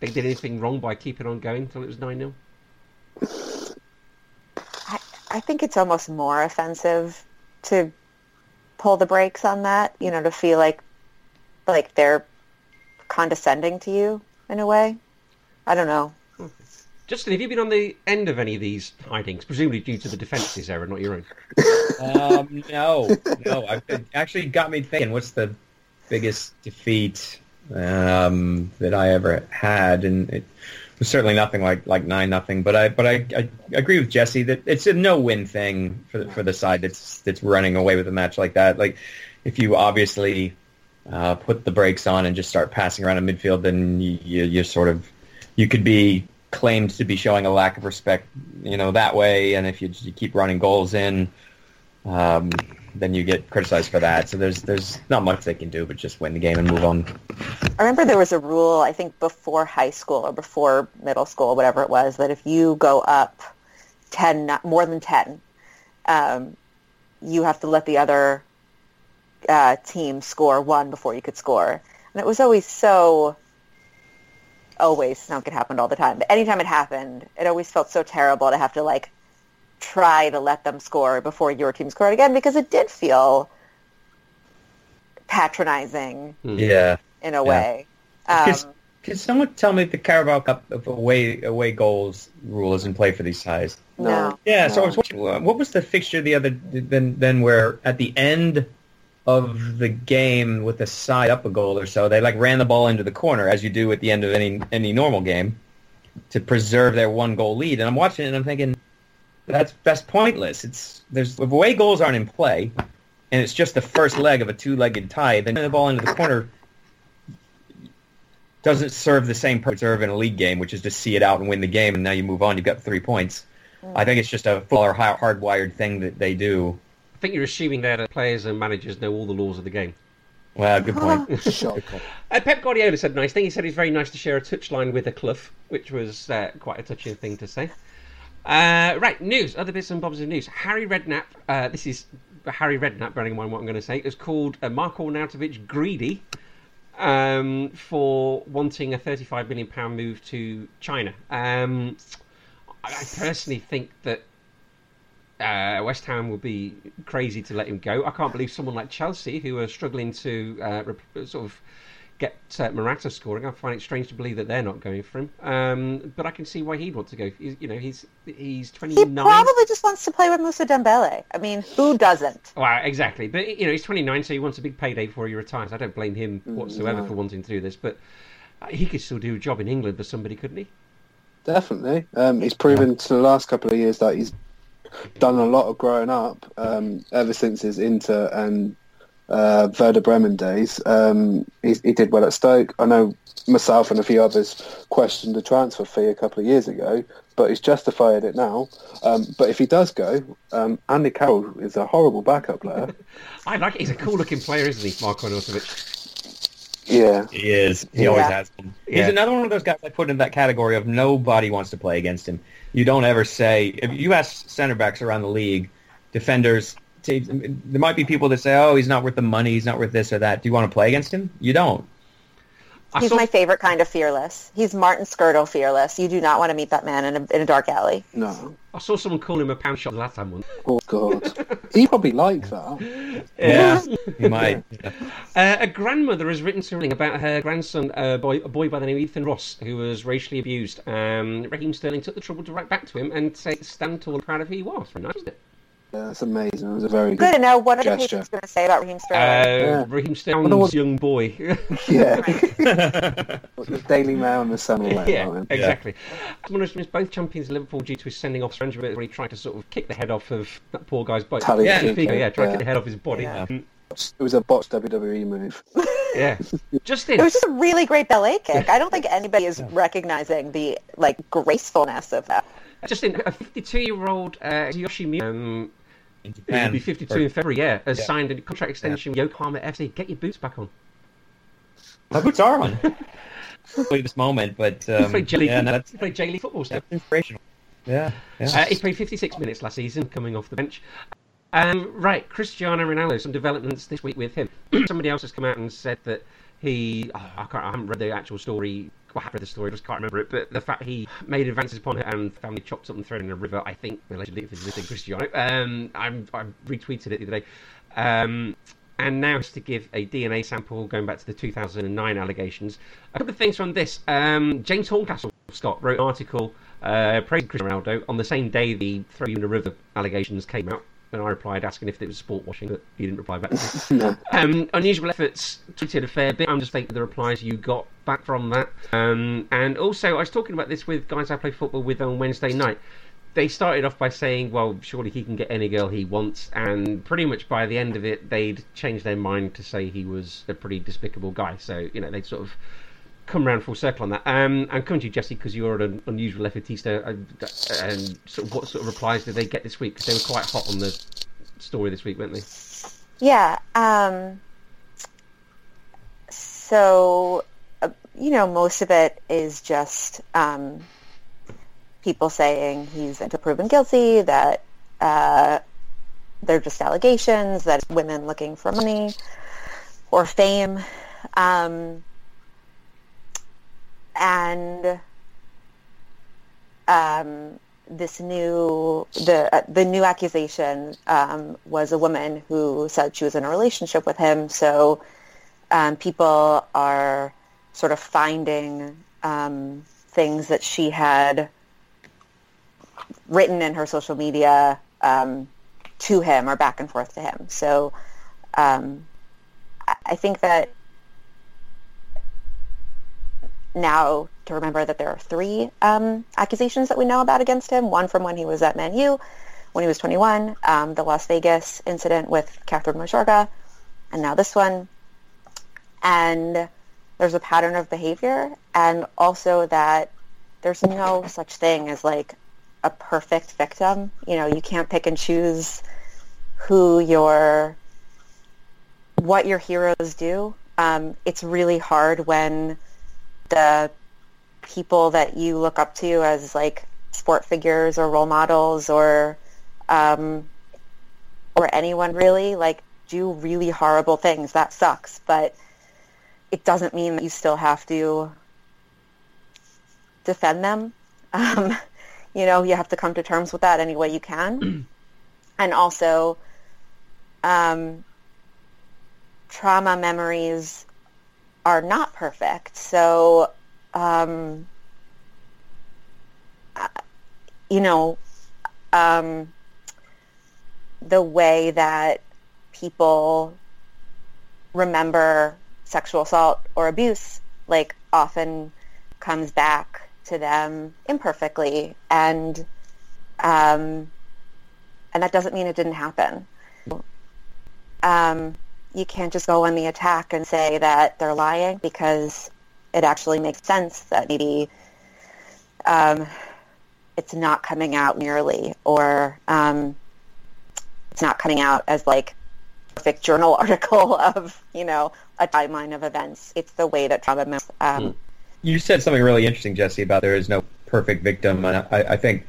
they did anything wrong by keeping on going until it was 9 0?
I, I think it's almost more offensive to pull the brakes on that, you know, to feel like like they're condescending to you in a way. I don't know.
Justin, have you been on the end of any of these hidings? Presumably due to the defences error, not your own.
Um, no, no. I, it actually got me thinking. What's the biggest defeat um, that I ever had? And it was certainly nothing like like nine nothing. But I but I, I agree with Jesse that it's a no win thing for the, for the side that's that's running away with a match like that. Like if you obviously uh, put the brakes on and just start passing around in midfield, then you, you you sort of you could be claimed to be showing a lack of respect, you know, that way. And if you, you keep running goals in, um, then you get criticized for that. So there's there's not much they can do but just win the game and move on.
I remember there was a rule, I think before high school or before middle school, whatever it was, that if you go up 10, more than 10, um, you have to let the other uh, team score one before you could score. And it was always so, always, not it happened all the time, but anytime it happened, it always felt so terrible to have to like try to let them score before your team scored again because it did feel patronizing
Yeah.
in a
Yeah.
way. Um,
Can someone tell me if the Carabao Cup of away away goals rule is in play for these sides?
no.
Yeah, so I was watching, uh, what was the fixture the other then then where at the end of the game with the side up a goal or so, they like ran the ball into the corner as you do at the end of any any normal game to preserve their one goal lead. And I'm watching it and I'm thinking that's that's pointless. It's there's if away goals aren't in play and it's just the first leg of a two-legged tie, then the ball into the corner doesn't serve the same purpose serve in a league game, which is to see it out and win the game, and now you move on. You've got three points. I think it's just a full or hard- hardwired thing that they do.
I think you're assuming there that players and managers know all the laws of the game.
Well, good point.
Uh, Pep Guardiola said a nice thing. He said it's very nice to share a touchline with a Clough, which was uh, quite a touching thing to say. Uh, right, news, other bits and bobs of news. Harry Redknapp, uh, this is Harry Redknapp, bearing in mind what I'm going to say, is called uh, Marko Arnautovic greedy um, for wanting a 35 million pound move to China. Um, I I personally think that uh, West Ham will be crazy to let him go. I can't believe someone like Chelsea, who are struggling to uh, rep- sort of get uh, Morata scoring. I find it strange to believe that they're not going for him. Um, but I can see why he'd want to go. He's, you know, he's he's
He
29.
probably just wants to play with Mousa Dembele. I mean, who doesn't?
Well, exactly. But you know, he's 29, so he wants a big payday before he retires. I don't blame him
Mm,
whatsoever
no.
for wanting to do this. But uh, he could still do a job in England for somebody, couldn't he?
Definitely. Um, he's proven to the last couple of years that he's done a lot of growing up um, ever since his Inter and uh, Werder Bremen days. Um, he, he did well at Stoke. I know myself and a few others questioned the transfer fee a couple of years ago, but he's justified it now. Um, but if he does go, um, Andy Carroll is a horrible backup player.
I like. He's a cool-looking player, isn't he, Marko Arnautovic?
yeah.
he is. He always has been.
Yeah.
He's another one of those guys I put in that category of nobody wants to play against him. You don't ever say if you ask center backs around the league, defenders. Teams- There might be people that say, "Oh, he's not worth the money. He's not worth this or that." Do you want to play against him? You don't.
He's
saw,
my favorite kind of fearless. He's Martin Skrtel fearless. You do not want to meet that man in a, in a dark alley.
No.
I saw someone call him a pound shot last time once.
Oh, God. he probably likes that.
Yeah, he might. Yeah.
Uh, a grandmother has written something about her grandson, uh, boy, a boy by the name of Ethan Ross, who was racially abused. Um, Raheem Sterling took the trouble to write back to him and say, stand tall and proud of who he was. Very nice, wasn't it?
Yeah, that's amazing. It was a very
Good
good.
to know. What are the
Gesture.
patrons going to say about Raheem
Uh,
Sterling?
Raheem
I wonder what-
young boy.
Yeah. the Daily Mail and the Sun will let
yeah,
about him.
exactly. Someone who's missed both champions of Liverpool due to his sending off Strange where he tried to sort of kick the head off of that poor guy's body.
Tally
Yeah,
Fico,
Figo, yeah, tried to
yeah.
kick the head off his body.
Yeah.
Um,
It was a botched WWE move.
yeah. Justin,
It was just a really great ballet kick. I don't think anybody is recognizing the like gracefulness of that.
Justin, a 52-year-old uh, Yoshimi um,
In
who'll be 52 in February, yeah, has
Yeah.
signed a contract extension with Yokohama FC. Get your boots back on.
My boots are on. Wait this moment, but
He
um,
played
yeah, no, that's,
he played J League football still.
that's inspirational. Yeah, yeah.
Uh, he played 56 minutes last season, coming off the bench. Um, right, Cristiano Ronaldo. Some developments this week with him. Somebody else has come out and said that he. Oh, I, can't, I haven't read the actual story. I have read the story, I just can't remember it. But the fact he made advances upon her and family chopped up and thrown in a river. I think allegedly if it's listing Cristiano. Um, I'm, I retweeted it the other day. Um, and now it's to give a DNA sample going back to the 2009 allegations. A couple of things from this. Um, James Horncastle, Scott, wrote an article uh, praising Cristiano Ronaldo on the same day the throw you in a river allegations came out. And I replied asking if it was sport washing, but he didn't reply back. no. um, Unusual Efforts tweeted a fair bit. I'm just thinking the replies you got back from that. Um, and also, I was talking about this with guys I play football with on Wednesday night. They started off by saying, well, surely he can get any girl he wants. And pretty much by the end of it, they'd changed their mind to say he was a pretty despicable guy. So, you know, they'd sort of come around full circle on that. Um, and come to you, Jesse, because you're an unusual effortista. Uh, and sort of what sort of replies did they get this week? Because they were quite hot on the story this week, weren't they?
Yeah. Um, so, uh, you know, most of it is just um, people saying he's been proven guilty, that uh, they're just allegations, that women looking for money or fame. Um, and um, this new the uh, the new accusation um, was a woman who said she was in a relationship with him. So um, people are sort of finding um, things that she had written in her social media um, to him or back and forth to him. So um, I think that now to remember that there are three um, accusations that we know about against him. One from when he was at Man U, when he was 21, um, the Las Vegas incident with Kathryn Mayorga, and now this one. And there's a pattern of behavior, and also that there's no such thing as like a perfect victim. You know, you can't pick and choose who your what your heroes do. Um, it's really hard when the people that you look up to as like sport figures or role models or um, or anyone really like do really horrible things. That sucks, but it doesn't mean that you still have to defend them. Um, you know, you have to come to terms with that any way you can. and also, um, trauma memories are not perfect. So, um, you know, um, the way that people remember sexual assault or abuse, like, often comes back to them imperfectly, and um, and that doesn't mean it didn't happen. Um, you can't just go on the attack and say that they're lying because it actually makes sense that maybe um, it's not coming out nearly or um, it's not coming out as like a perfect journal article of you know a timeline of events. It's the way that trauma. Um, hmm.
you said something really interesting, Jesse, about there is no perfect victim, and I, I think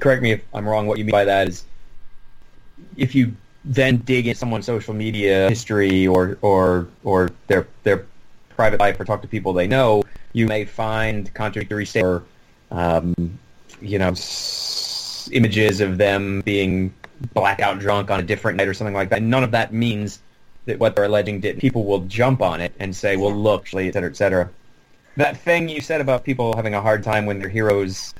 correct me if I'm wrong. What you mean by that is if you then dig into someone's social media history or or or their their private life or talk to people they know, you may find contradictory statements or um, you know s- images of them being blackout drunk on a different night or something like that. And none of that means that what they're alleging did. People will jump on it and say, "Well, look," et cetera, et cetera. That thing you said about people having a hard time when their heroes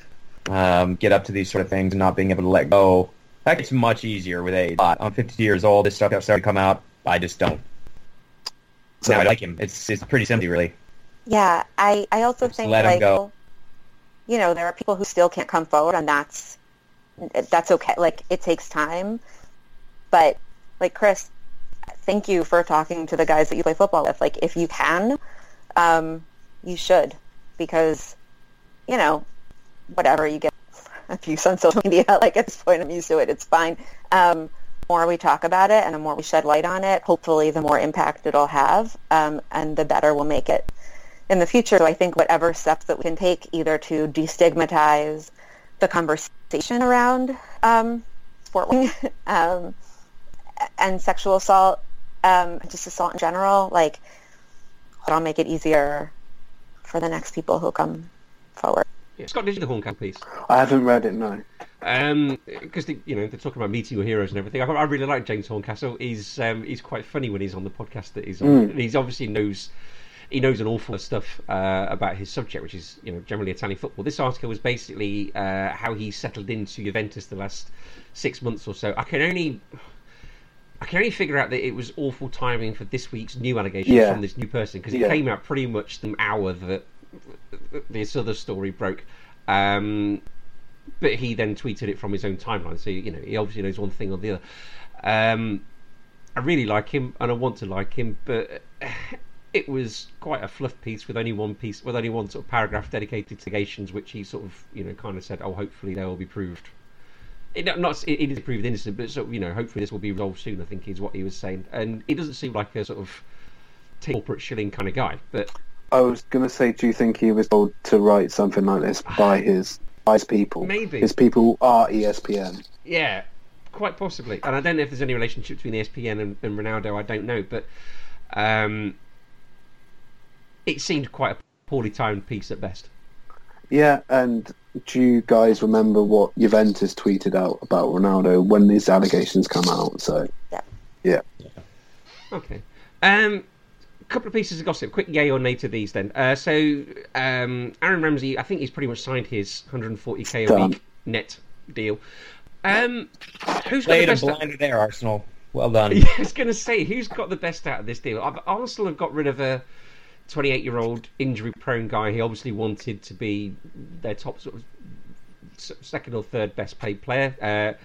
um, get up to these sort of things and not being able to let go that gets much easier with age. I'm 50 years old. This stuff has started to come out. I just don't. So now I like him. It's it's pretty simple, really.
Yeah, I I also just think
let
like,
him go.
you know, there are people who still can't come forward, and that's that's okay. Like it takes time, but like Chris, thank you for talking to the guys that you play football with. Like if you can, um, you should because you know whatever you get abuse on social media. Like at this point, I'm used to it. It's fine. Um, the more we talk about it and the more we shed light on it, hopefully the more impact it'll have um, and the better we'll make it in the future. So I think whatever steps that we can take either to destigmatize the conversation around um, sport um, and sexual assault, um, just assault in general, like it'll make it easier for the next people who come forward.
Yeah, Scott, did you the Horncastle piece?
I haven't read it, no.
Because um, you know they're talking about meeting your heroes and everything. I, I really like James Horncastle. He's um, he's quite funny when he's on the podcast that he's on. Mm. He's obviously knows he knows an awful lot of stuff uh, about his subject, which is you know generally Italian football. This article was basically uh, how he settled into Juventus the last six months or so. I can only. I can only figure out that it was awful timing for this week's new allegations
Yeah.
from this new person because it
Yeah.
came out pretty much the hour that this other story broke. Um, but he then tweeted it from his own timeline, so you know he obviously knows one thing or the other. Um, I really like him, and I want to like him, but it was quite a fluff piece with only one piece, with only one sort of paragraph dedicated to allegations, which he sort of you know kind of said, "Oh, hopefully they will be proved." It, not- it, it is proved innocent, but sort of, you know, hopefully this will be resolved soon. I think is what he was saying, and he doesn't seem like a sort of corporate shilling kind of guy, but
I was going to say, do you think he was told to write something like this by his by his people?
Maybe.
his people are ESPN.
Yeah, quite possibly. And I don't know if there's any relationship between ESPN and, and Ronaldo. I don't know, but um, it seemed quite a poorly timed piece at best.
Yeah, and do you guys remember what Juventus tweeted out about Ronaldo when these allegations come out? So
Yeah.
yeah,
Okay. Um, a couple of pieces of gossip. Quick yay or nay to these then. Uh, so um, Aaron Ramsey, I think he's pretty much signed his 140k a week net deal. Um, who's got the
Played a
best?
blinder there, Arsenal. Well done.
Yeah, I was going to say, who's got the best out of this deal? I've- Arsenal have got rid of a 28 year old injury prone guy. He obviously wanted to be their top sort of second or third best paid player. Uh,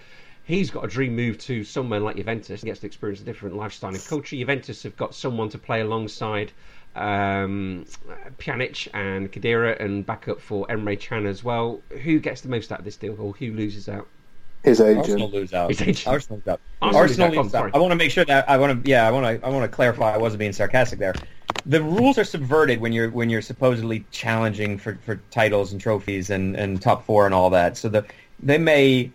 he's got a dream move to somewhere like Juventus. He gets to experience a different lifestyle and culture. Juventus have got someone to play alongside um, Pjanic and Khedira and back up for Emre Can as well. Who gets the most out of this deal or who loses out?
his
Arsenal
agent.
lose out.
His agent.
Arsenal lose out.
Arsenal lose out.
Lose out. I want to make sure that I want to. Yeah, I want to. I want to clarify. I wasn't being sarcastic there. The rules are subverted when you're when you're supposedly challenging for, for titles and trophies and, and top four and all that. So the they may.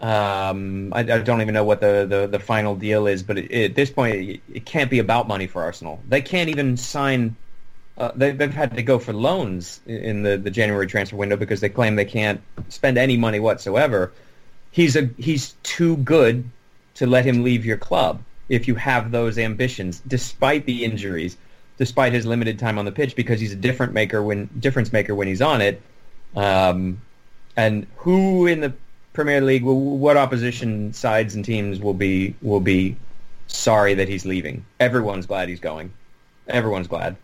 Um, I, I don't even know what the, the, the final deal is, but it, at this point, it, it can't be about money for Arsenal. They can't even sign. Uh, they, they've had to go for loans in the, the January transfer window because they claim they can't spend any money whatsoever. He's a he's too good to let him leave your club if you have those ambitions, despite the injuries, despite his limited time on the pitch, because he's a different maker when difference maker when he's on it. Um, and who in the Premier League, what opposition sides and teams will be will be sorry that he's leaving? Everyone's glad he's going. Everyone's glad.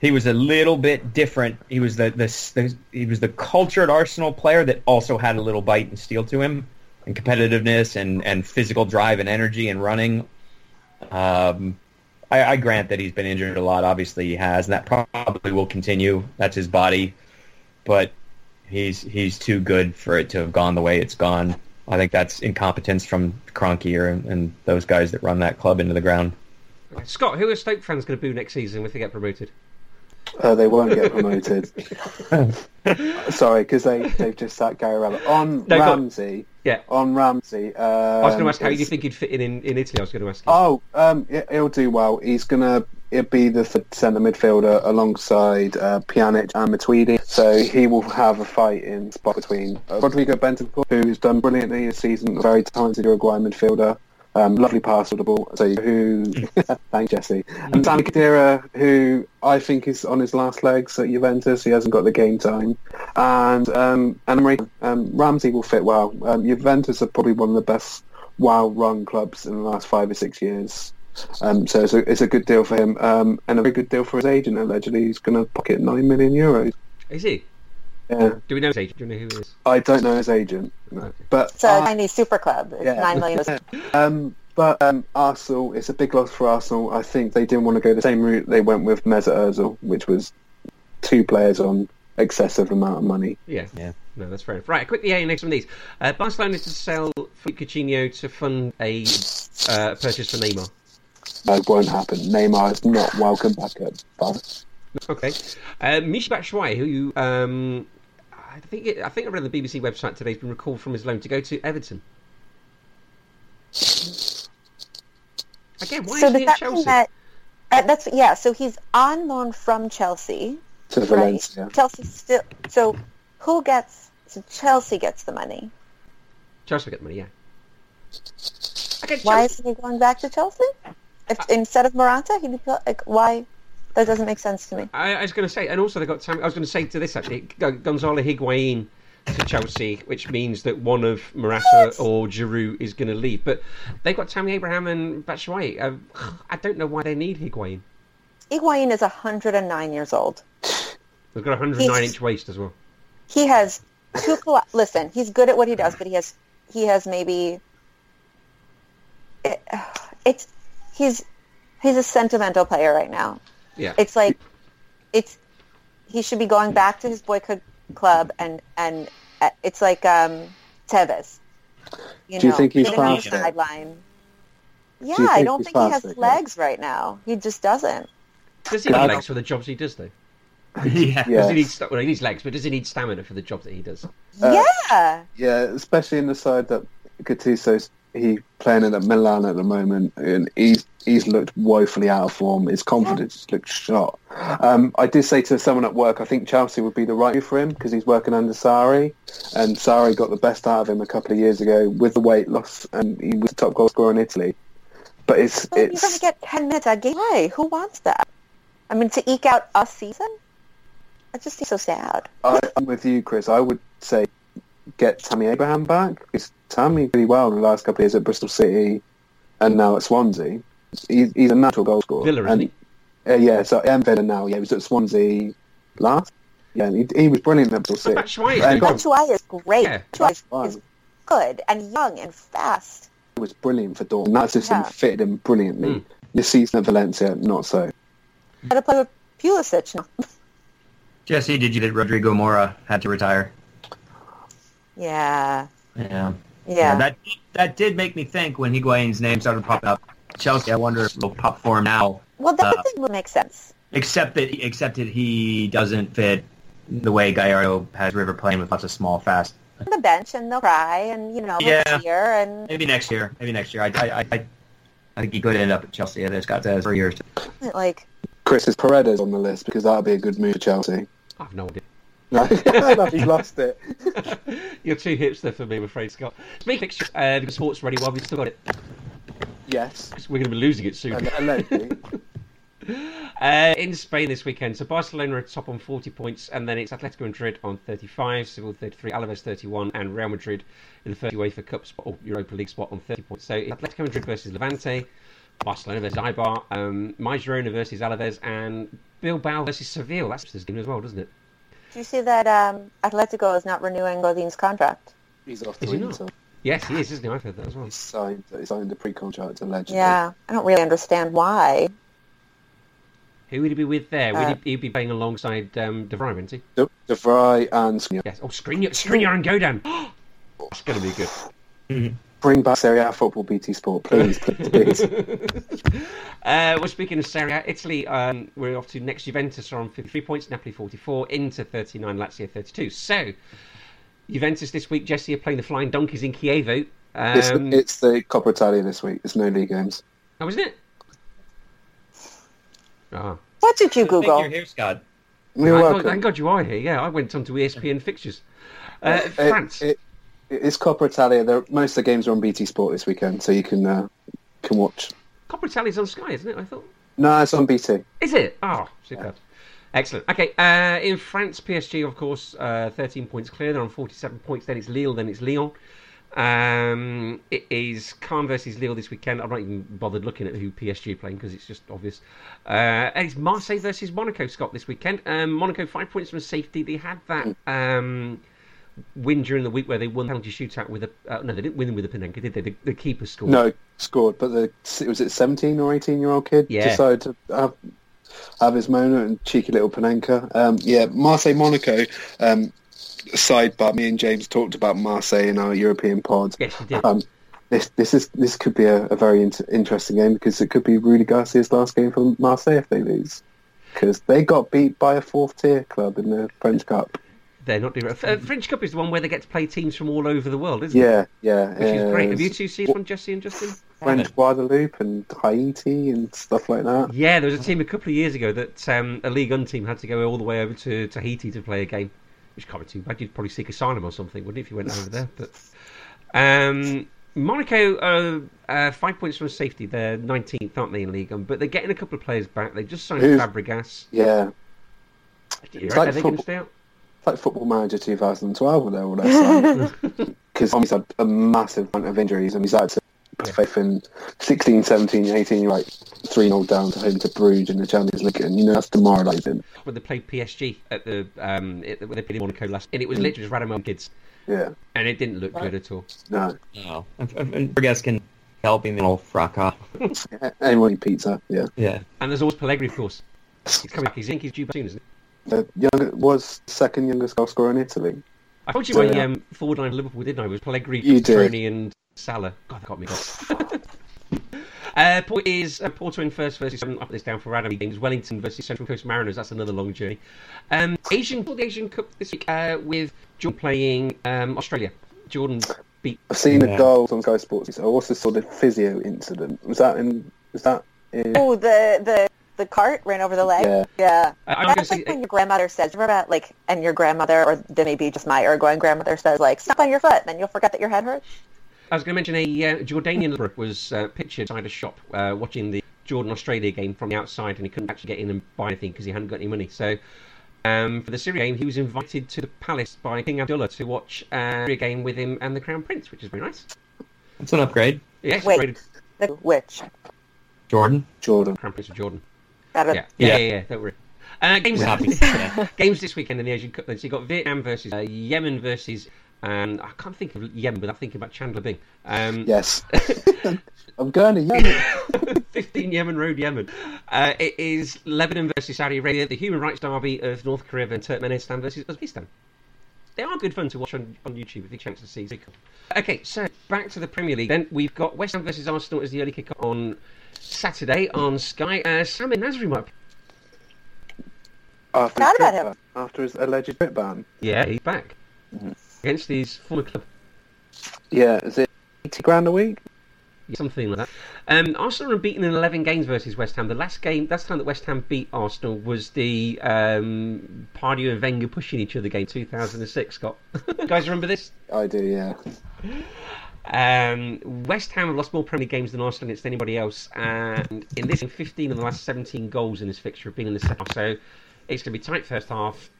He was a little bit different. He was the, the, the he was the cultured Arsenal player that also had a little bite and steel to him, and competitiveness and, and physical drive and energy and running. Um, I, I grant that he's been injured a lot. Obviously, he has, and that probably will continue. That's his body, but he's he's too good for it to have gone the way it's gone. I think that's incompetence from Kroenke or, and those guys that run that club into the ground.
Scott, who are Stoke fans going to boo next season if they get promoted?
Uh, they won't get promoted. Sorry, because they they've just sacked Gary Rowett on
No, go on.
Ramsey.
Yeah.
On Ramsey. Um,
I was going to ask how you think he'd fit in, in in Italy. I was going to ask you.
Oh, um, he'll do well. He's gonna it'll be the centre midfielder alongside uh, Pjanic and Matuidi. So he will have a fight in spot between uh, Rodrigo Bentancur, who's done brilliantly this season, a very talented Uruguayan midfielder. Um, lovely pass on the ball. So who? thanks, Jesse. And Sami Khedira, who I think is on his last legs at Juventus. He hasn't got the game time. And um, and Emery- um, Ramsey will fit well. Um, Juventus are probably one of the best wild run clubs in the last five or six years. Um, so it's a, it's a good deal for him, um, and a very good deal for his agent. Allegedly, he's going to pocket nine million euros.
Is he?
Yeah,
Do we know his agent? Do we know who he is?
I don't know his agent, no. but
It's a
uh,
Chinese super club. It's
yeah.
Nine million.
um, but um, Arsenal, it's a big loss for Arsenal. I think they didn't want to go the same route they went with Mesut Ozil, which was two players on excessive amount of money.
Yeah.
Yeah.
No, that's fair enough. Right, quickly, yeah, next one of these. Uh, Barcelona is to sell Philippe Coutinho to fund a uh, purchase for Neymar.
That won't happen. Neymar is not welcome back at Barca.
Okay. Uh, Michi Batshuayi, who um, I think it, I think I read on the BBC website today, has been recalled from his loan to go to Everton. Again, why
so
is he at Chelsea?
that? Uh, that's yeah. So he's on loan from Chelsea,
to
right?
Valencia.
Chelsea still. So who gets? So Chelsea gets the money.
Chelsea get the money, yeah. Okay,
Why isn't he going back to Chelsea? If, instead of Morata, he'd be like, why? That doesn't make sense to me.
I, I was going to say, and also they got. Tam- I was going to say to this actually, G- Gonzalo Higuain to Chelsea, which means that one of Morata
What?
or Giroud is going to leave. But they've got Tammy Abraham and Batshuayi. Uh, I don't know why they need Higuain.
Higuain is 109 years old.
They've got a 109
He's-
inch waist as well.
He has two. Coll- Listen, he's good at what he does, but he has he has maybe. It, it's he's he's a sentimental player right now.
Yeah.
It's like it's he should be going back to his boyhood club and and uh, it's like um Tevez. You
Do you
know,
think he's
sitting on the sideline. Yeah,
you
I don't
he's
think he has
faster,
legs right now. He just doesn't.
Does he
God.
need legs for the jobs he does, though?
yeah.
Does he need sta- well, he needs legs, but does he need stamina for the job that he does?
Uh,
yeah.
Yeah, especially in the side that Gattuso's he playing in at Milan at the moment, and he's he's looked woefully out of form. His confidence looked shot. Um, I did say to someone at work, I think Chelsea would be the right move for him because he's working under Sarri, and Sarri got the best out of him a couple of years ago with the weight loss, and he was the top goal scorer in Italy. But it's
But you're going to get 10 minutes a game. Who wants that? I mean, to eke out a season? I just seems so sad.
I, I'm with you, Chris. I would say get Tammy Abraham back because Tammy did really well in the last couple of years at Bristol City and now at Swansea. He's, he's a natural goal scorer.
Villa, isn't
and, uh, yeah, so and Villa now. Yeah, he was at Swansea last. Yeah, and he, he was brilliant at Bristol City.
Batshuayi
Uh,
is
God,
Batshuayi is great.
Yeah.
Batshuayi is- good and young and fast.
He was brilliant for Dortmund. That system
Yeah.
fitted him brilliantly.
Mm.
This season at Valencia, not so.
Had to play with Pulisic now.
Jesse, did you that Rodrigo Mora had to retire?
Yeah.
Yeah.
Yeah.
that that did make me think when Higuain's name started popping up. Chelsea, I wonder if it'll pop for him now.
well, that
uh,
thing would make sense.
Except that except that he doesn't fit the way Gallardo has River playing with lots of small, fast.
On the bench, and they'll cry, and, you know,
Yeah.
they'll cheer, and
Maybe next year. Maybe next year. I I I, I think he could end up at Chelsea. It's got to for years.
like,
Chris is Paredes on the list because that would be a good move for Chelsea.
I've no idea.
no, he's lost it.
You're too hipster for me, I'm afraid, Scott. Speaking of uh, the sports ready while we've still got it.
Yes.
We're going to be losing it soon. Uh, in Spain this weekend, so Barcelona are top on 40 points, and then it's Atletico Madrid on 35, Seville 33, Alaves 31, and Real Madrid in the first UEFA Cup spot, or Europa League spot on 30 points. So Atletico Madrid versus Levante, Barcelona versus Eibar, um, versus Alaves, and Bilbao versus Seville. That's this game as well, doesn't it?
Do you see that um, Atletico is not renewing Godin's contract?
He's off
Is
to
he?
Inter.
Yes, he is, isn't he? I've heard that as well.
He signed, he signed a pre-contract allegedly.
Yeah. I don't really understand why.
Who would he be with there? Would
Uh,
he, he'd be playing alongside um, De Vrij, wouldn't he?
De, De Vrij and Skriniar.
Yes. Oh, Skriniar, Skriniar and Godin. That's going to be good.
Bring back Serie A football, BT Sport, please, please, please.
Uh, well, speaking of Serie A, Italy, um, we're off to next Juventus are on 53 points, Napoli 44, Inter 39, Lazio 32. So, Juventus this week, Jesse, are playing the Flying Donkeys in Chievo.
It's,
Um,
it's the Coppa Italia this week. There's no league games.
Oh, isn't it? Ah.
What did you Google?
You're here, Scott.
You're
Thank God,
welcome.
thank God you are here. Yeah, I went onto E ESPN fixtures. Uh,
It-
France.
it- it's Coppa Italia. There, most of the games are on BT Sport this weekend, so you can uh, can watch.
Coppa Italia's on Sky, isn't it? I thought.
No, it's on BT.
Is it? Oh, superb. Excellent. Okay, uh, in France, PSG, of course, uh, 13 points clear. They're on 47 points. Then it's Lille, then it's Lyon. Um, it is Caen versus Lille this weekend. I'm not even bothered looking at who PSG are playing because it's just obvious. Uh, and it's Marseille versus Monaco, Scott, this weekend. Um, Monaco, five points from safety. They had that um, win during the week where they won the penalty shootout with a. Uh, no, they didn't win with a Panenka, did they? The, the keeper scored.
No, scored, but the was it 17 or 18 year old kid
Yeah.
decided to have have his moment and cheeky little Panenka. Um, yeah, Marseille Monaco. Um, sidebar, me and James talked about Marseille in our European pod.
Yes, you did.
Um, this this is this could be a, a very inter- interesting game because it could be Rudy Garcia's last game for Marseille if they lose because they got beat by a fourth tier club in the French Cup.
They're not doing uh, French Cup is the one where they get to play teams from all over the world, isn't it?
Yeah, yeah,
Which is great. Have you
uh,
two seen this one, Jesse and Justin?
French Guadeloupe and Haiti and stuff like that.
Yeah, there was a team a couple of years ago that um, a League One team had to go all the way over to Tahiti to play a game, which can't be too bad. You'd probably seek asylum or something, wouldn't it, if you went over there? But um, Monaco are uh, five points from safety. They're 19th, aren't they, in league? Um, but they're getting a couple of players back. They just signed
Who-
Fabregas.
Yeah,
You
It's
reckon
like
they going
football-
stay out?
It's like Football Manager 2012 with all that Because he's had a massive amount of injuries and he's had to put faith in 16, 17, 18, you're like 3 0 down to home to Bruges in the Champions League. And you know that's demoralising.
When they played PSG at the um, at the, when they played in Monaco last, and it was literally just Radamel kids,
Yeah,
and it didn't look good at all.
no.
No. And, and, and Fabregas can help him in all fracas.
Anyone eat pizza, yeah.
Yeah.
And there's always Pellegri, of course. He's coming. back, He's in, he's due back soon, isn't he?
The younger, was second youngest goal scorer in Italy.
I told you my
Yeah.
um, forward line of Liverpool, didn't I? It was Pellegri,
You did.
And Salah. God, that got me. God. Uh, point is uh, Porto in first versus seven. Up this down for random games. Wellington versus Central Coast Mariners. That's another long journey. Um, Asian the Asian Cup this week uh, with Jordan playing um, Australia. Jordan beat.
I've seen
Yeah.
the goals on Sky Sports. I also saw the physio incident. Was that in? Was that in?
Oh, the the the cart ran over the leg.
Yeah.
Yeah.
I- I'm
That's
say
like when your grandmother says, remember that, like, and your grandmother, or then maybe just my Uruguayan grandmother says, like, step on your foot, and then you'll forget that your head hurts.
I was going to mention a uh, Jordanian liberal was uh, pictured inside a shop uh, watching the Jordan Australia game from the outside, and he couldn't actually get in and buy anything because he hadn't got any money. So. Um, for the Syria game, he was invited to the palace by King Abdullah to watch uh, Syria game with him and the Crown Prince, which is very nice.
It's an upgrade.
Yes,
Wait.
rated
The, which?
Jordan.
Jordan.
Crown Prince of Jordan.
That
Yeah, yeah, yeah,
Yeah.
yeah, don't worry. Uh, games,
We're happy. Yeah.
games this weekend in the Asian Cup. Then so you got Vietnam versus uh, Yemen versus. Um, I can't think of Yemen, but I'm thinking about Chandler Bing. Um,
Yes. I'm going to Yemen.
15 Yemen Road, Yemen. Uh, it is Lebanon versus Saudi Arabia, the human rights derby of North Korea and Turkmenistan versus Uzbekistan. They are good fun to watch on, on YouTube if you chance to see. Okay, so back to the Premier League. Then we've got West Ham versus Arsenal as the early kick on Saturday on Sky. Uh, Samir Nasri might.
After his,
about
trip
him.
ban. after his alleged trip ban.
Yeah, he's back against his former club.
Yeah, is it 80 grand a week?
Something like that. Um, Arsenal are beaten in 11 games versus West Ham. The last game, last time that West Ham beat Arsenal was the um, Pardew and Wenger pushing each other game, 2006. Scott, guys, remember this?
I do, yeah.
Um, West Ham have lost more Premier League games than Arsenal against anybody else, and in this, 15 of the last 17 goals in this fixture have been in the second half. So it's going to be tight first half.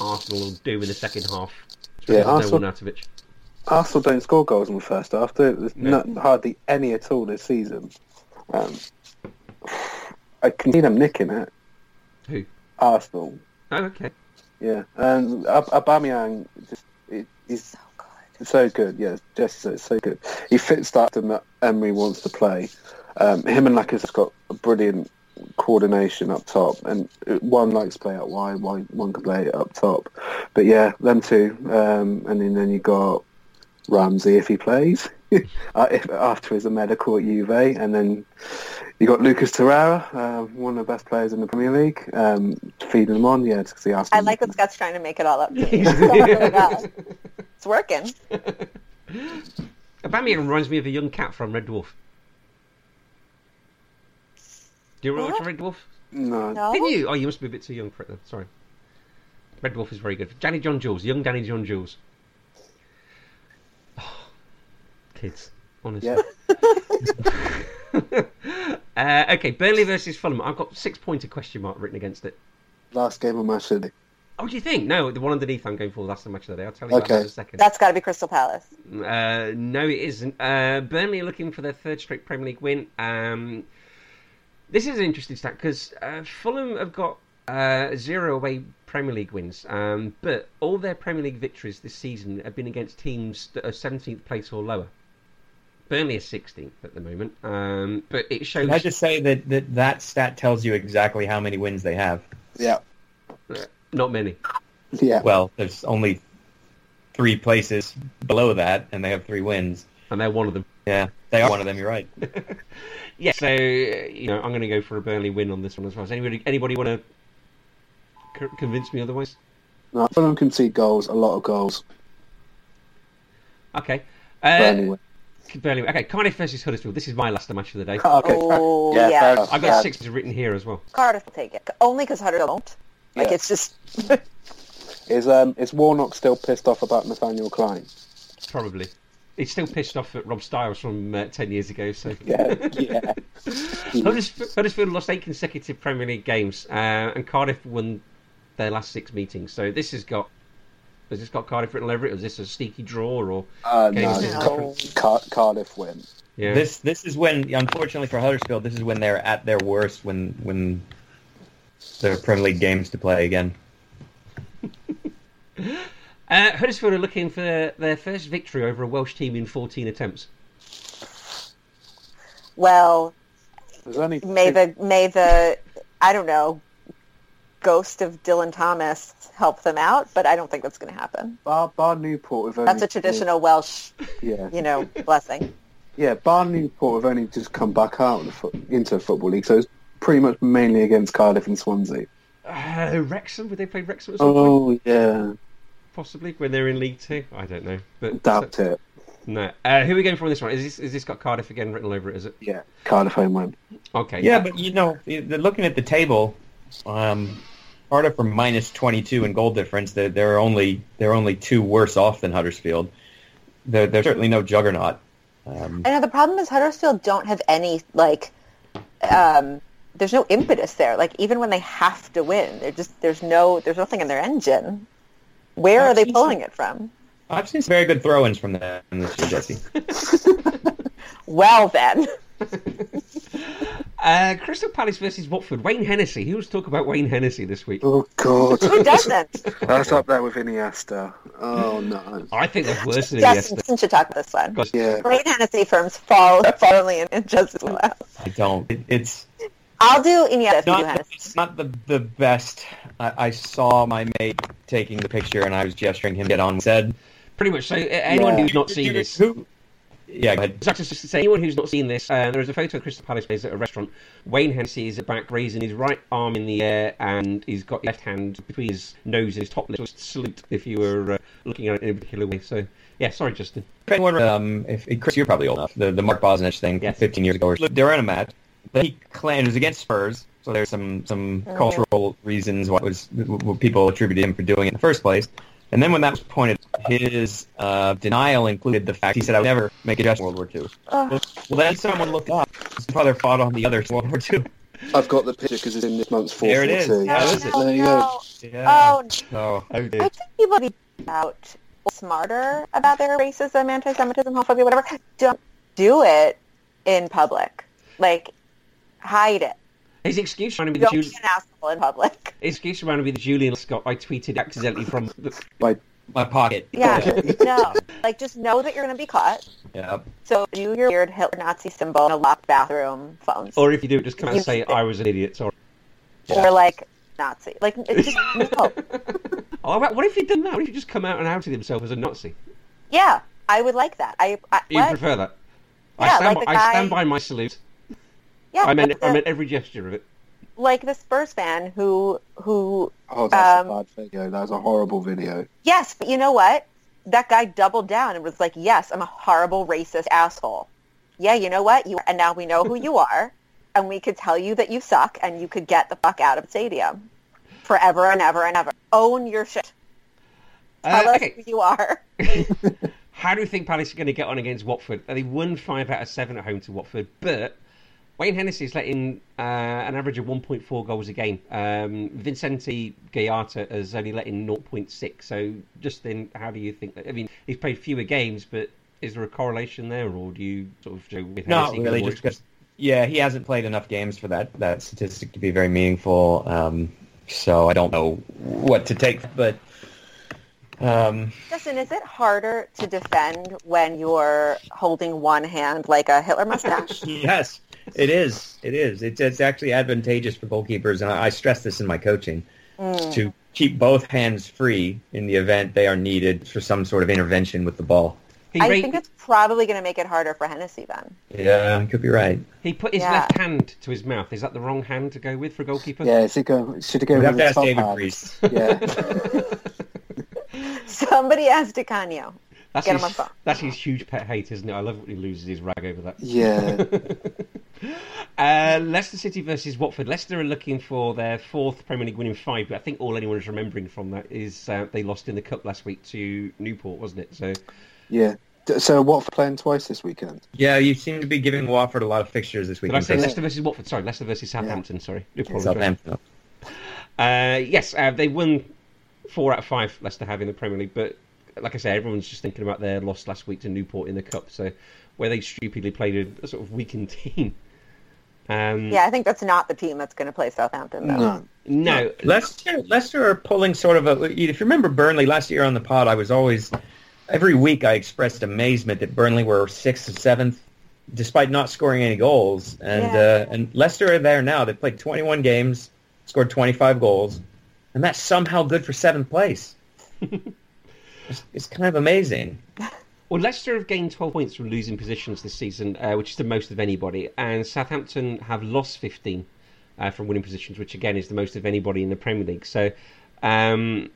Arsenal will do in the second half.
Yeah,
There's no
Arsenal- Arsenal don't score goals in the first half. do they? There's
No.
not, hardly any at all this season. Um, I can see them nicking it.
Who?
Arsenal.
Oh, okay.
Yeah, and Ab- Aubameyang just it, he's
So good.
so. Yeah, Jesse said so good. He fits that that Emery wants to play. Um, him and Lacazette got a brilliant coordination up top, and one likes to play out wide, one one can play up top. But yeah, them two, um, and then, then you got Ramsey if he plays uh, if, after his medical at Juve, and then you got Lucas Torreira, uh, one of the best players in the Premier League, um, feeding them on. Yeah, because he
asked.
I
like that Scott's trying to make it all up to me. My It's working.
Aubameyang reminds me of a young cat from Red Dwarf. Do you remember
What?
watching Red Dwarf?
No,
No?
Didn't you? Oh, you must be a bit too young for it then. Sorry. Red Dwarf is very good. Danny John Jules, young Danny John Jules. Oh, kids, honestly.
yeah.
uh, okay, Burnley versus Fulham. I've got six pointer question mark written against it.
Last game of my of the
Oh, do you think? No, the one underneath I'm going for. That's the match of the day. I'll tell you
Okay.
that in a second.
That's got to be Crystal Palace.
Uh, no, it isn't. Uh, Burnley are looking for their third straight Premier League win. Um, this is an interesting stat because uh, Fulham have got uh, zero away Premier League wins, um, but all their Premier League victories this season have been against teams that are 17th place or lower. Burnley is 16th at the moment, um, but it shows.
Can I just say that, that that stat tells you exactly how many wins they have?
Yeah,
Not many.
yeah.
Well, there's only three places below that, and they have three wins.
And they're one of them.
Yeah, they are one of them. You're right.
Yeah, so, uh, you know, I'm going to go for a Burnley win on this one as well. Does anybody, anybody want to c- convince me otherwise?
No, Fulham concede goals, a lot of goals.
Okay.
But
Uh,
anyway.
Burnley. Okay, Cardiff versus Huddersfield. This is my last match of the day.
Okay.
Oh,
yeah,
yeah.
I've got
Yeah.
six written here as well.
Cardiff will take it. Only because Huddersfield won't. Like,
Yeah.
it's just...
Is um is Warnock still pissed off about Nathaniel Clyne?
Probably. He's still pissed off at Rob Styles from uh, ten years ago. So
Yeah, yeah.
Huddersfield, Huddersfield lost eight consecutive Premier League games, uh, and Cardiff won their last six meetings. So this has got has this got Cardiff written over it? Or this a sneaky draw or
Uh, no,
games
No.
different?
Car- Cardiff win.
Yeah.
This this is when, unfortunately for Huddersfield, this is when they're at their worst when when there are Premier League games to play again.
Uh, Huddersfield are looking for their first victory over a Welsh team in 14 attempts.
Well,
There's only
may the may the I don't know ghost of Dylan Thomas help them out, but I don't think that's going to happen.
Bar, Bar Newport have only
That's a traditional Welsh,
Yeah,
you know, blessing.
yeah. Bar Newport have only just come back out of the fo- into the football league, so it's pretty much mainly against Cardiff and Swansea.
Uh, Wrexham? Would they play Wrexham at some point?
Oh yeah,
Possibly when they're in League Two. I don't know. But
doubt it.
no. Uh, who are we going for on this one? Is this is this got Cardiff again written all over it? Is it?
Yeah, Cardiff home win.
Okay.
Yeah, but you know, they're looking at the table, um, Cardiff are minus twenty two in goal difference. They're, they're only they're only two worse off than Huddersfield. They're, they're certainly no juggernaut. Um,
I know the problem is Huddersfield don't have any like um there's no impetus there. Like even when they have to win, they're just there's no there's nothing in their engine. Where are they
Actually,
pulling it from?
I've seen some very good throw-ins from them this year, Jesse.
Well then.
Uh, Crystal Palace versus Watford. Wayne Hennessy. Who was talking about Wayne Hennessy this week?
Oh god,
Who doesn't?
that's up there with Iniesta. Oh no.
I think that's worse than
Justin
Iniesta.
should talk this one.
Because-
Yeah,
Great Hennessy firms fall falling in, in just as.
I don't. It, it's
I'll do Iniesta if
not. The, it's not the the best. I, I saw my mate taking the picture, and I was gesturing him to get on. Said,
Pretty much. So uh, anyone
Yeah.
who's not seen this,
Who? Yeah, go ahead.
Exactly, just to say, anyone who's not seen this, uh, there is a photo of Crystal Palace players at a restaurant. Wayne Hennessy is back, raising his right arm in the air, and he's got his left hand between his nose and his top lip. Just salute if you were uh, looking at it in a particular way. So, yeah, sorry, Justin.
If anyone, um, if, if Chris, you're probably old enough. The the Mark Bosnich thing,
Yes.
15 years ago, or so. they were in a match. But he claimed it was against Spurs, so there's some some
Oh.
cultural reasons why it was what people attributed him for doing it in the first place. And then when that was pointed, his uh, denial included the fact he said, "I would never make a gesture in World War II."
Oh.
Well, well, then someone looked up. His father fought on the other side of World War II.
I've got the picture because it's in this month's four
There it is.
four two.
Yeah,
no,
it?
no,
There you
no.
Yeah.
Oh,
So,
Oh,
I think people be out smarter about their racism, anti-Semitism, homophobia, whatever. Don't do it in public. Like, hide it.
His excuse reminded me of
Don't
the
be
Jul-
an asshole in public.
his excuse reminded me of the Julian Scott I tweeted accidentally from. The...
By
my pocket.
Yeah, no. Like, just know that you're going to be caught.
Yeah.
So do your weird Hitler Nazi symbol in a locked bathroom phones.
Or if you do, just come out and say I was an idiot. Sorry.
Or, like, Nazi. Like, it's just, no.
Oh, what what if he'd done that? What if he just come out and outed himself as a Nazi?
Yeah, I would like that. I, I
You
what?
prefer that?
Yeah,
I, stand
like
by,
the
I stand by my salute.
Yeah,
I meant
like
I
the-
meant every gesture of it.
like the Spurs fan who who
oh, that's
Um,
a bad video. That was a horrible video.
yes, but you know what? That guy doubled down and was like, "Yes, I'm a horrible racist asshole." Yeah, you know what? You and now we know who you are, and we could tell you that you suck, and you could get the fuck out of the stadium forever and ever and ever. Own your shit. Tell
Uh,
us
okay.
who you are.
How do you think Palace are going to get on against Watford? They won five out of seven at home to Watford, but Wayne Hennessy is letting uh, an average of 1.4 goals a game. Um, Vicente Guaita has only let in 0.6. So, Justin, how do you think that? I mean, he's played fewer games, but is there a correlation there, or do you sort of go with
Not
Hennessy
really, just because. Yeah, he hasn't played enough games for that that statistic to be very meaningful. Um, so I don't know what to take, but um,
Justin, is it harder to defend when you're holding one hand like a Hitler mustache?
yes, it is. It is. It's, it's actually advantageous for goalkeepers, and I, I stress this in my coaching mm. to keep both hands free in the event they are needed for some sort of intervention with the ball.
He,
I
ra-
think it's probably going to make it harder for Hennessy then.
Yeah, you could be right.
he put his
Yeah.
left hand to his mouth. Is that the wrong hand to go with for a goalkeeper?
Yeah, is it go? Should it go
We
with
have to
the
ask
top
David
hand?
Priest.
Yeah.
Somebody ask DiCanio.
That's
Get
his,
him on phone.
that's his huge pet hate, isn't it? I love when he loses his rag over that.
yeah.
Uh, Leicester City versus Watford. Leicester are looking for their fourth Premier League win in five, but I think all anyone is remembering from that is uh, they lost in the cup last week to Newport, wasn't it? So
Yeah. So Watford playing twice this weekend.
Yeah, you seem to be giving Watford a lot of fixtures this
Did I say Leicester versus Watford? Sorry, Leicester versus Southampton. Sorry, I.
Southampton.
Uh, yes, uh, they won four out of five. Leicester have in the Premier League, but like I say, everyone's just thinking about their loss last week to Newport in the cup. So where they stupidly played a, a sort of weakened team. Um,
Yeah, I think that's not the team that's going to play Southampton, though.
No.
No,
Leicester, Leicester are pulling sort of a. If you remember Burnley last year on the pod, I was always every week I expressed amazement that Burnley were sixth or seventh, despite not scoring any goals. And
Yeah.
uh, and Leicester are there now. They played 21 games, scored 25 goals, and that's somehow good for seventh place. it's, it's kind of amazing.
Well, Leicester have gained 12 points from losing positions this season, uh, which is the most of anybody, and Southampton have lost 15 uh, from winning positions, which again is the most of anybody in the Premier League. So um,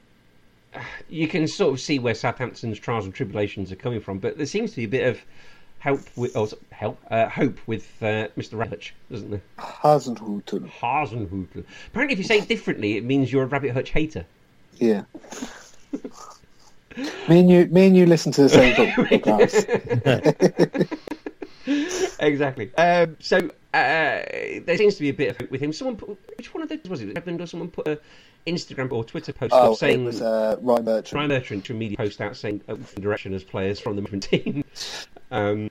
you can sort of see where Southampton's trials and tribulations are coming from, but there seems to be a bit of help with or help uh, hope with uh, Mr. Rabbit, Hutch, doesn't there?
Hasenhüttl.
Hasenhüttl. Apparently, if you say it differently, it means you're a Rabbit Hutch hater.
Yeah. Me and you, me and you listen to the same podcast.
exactly. Um, so uh, there seems to be a bit of hope with him. Someone put which one of those was it? Edmund or someone put a Instagram or Twitter post
Oh,
up saying
it was uh, Ryan Merchant.
Ryan Merchant to a media post out saying uh, direction as players from the management team. um,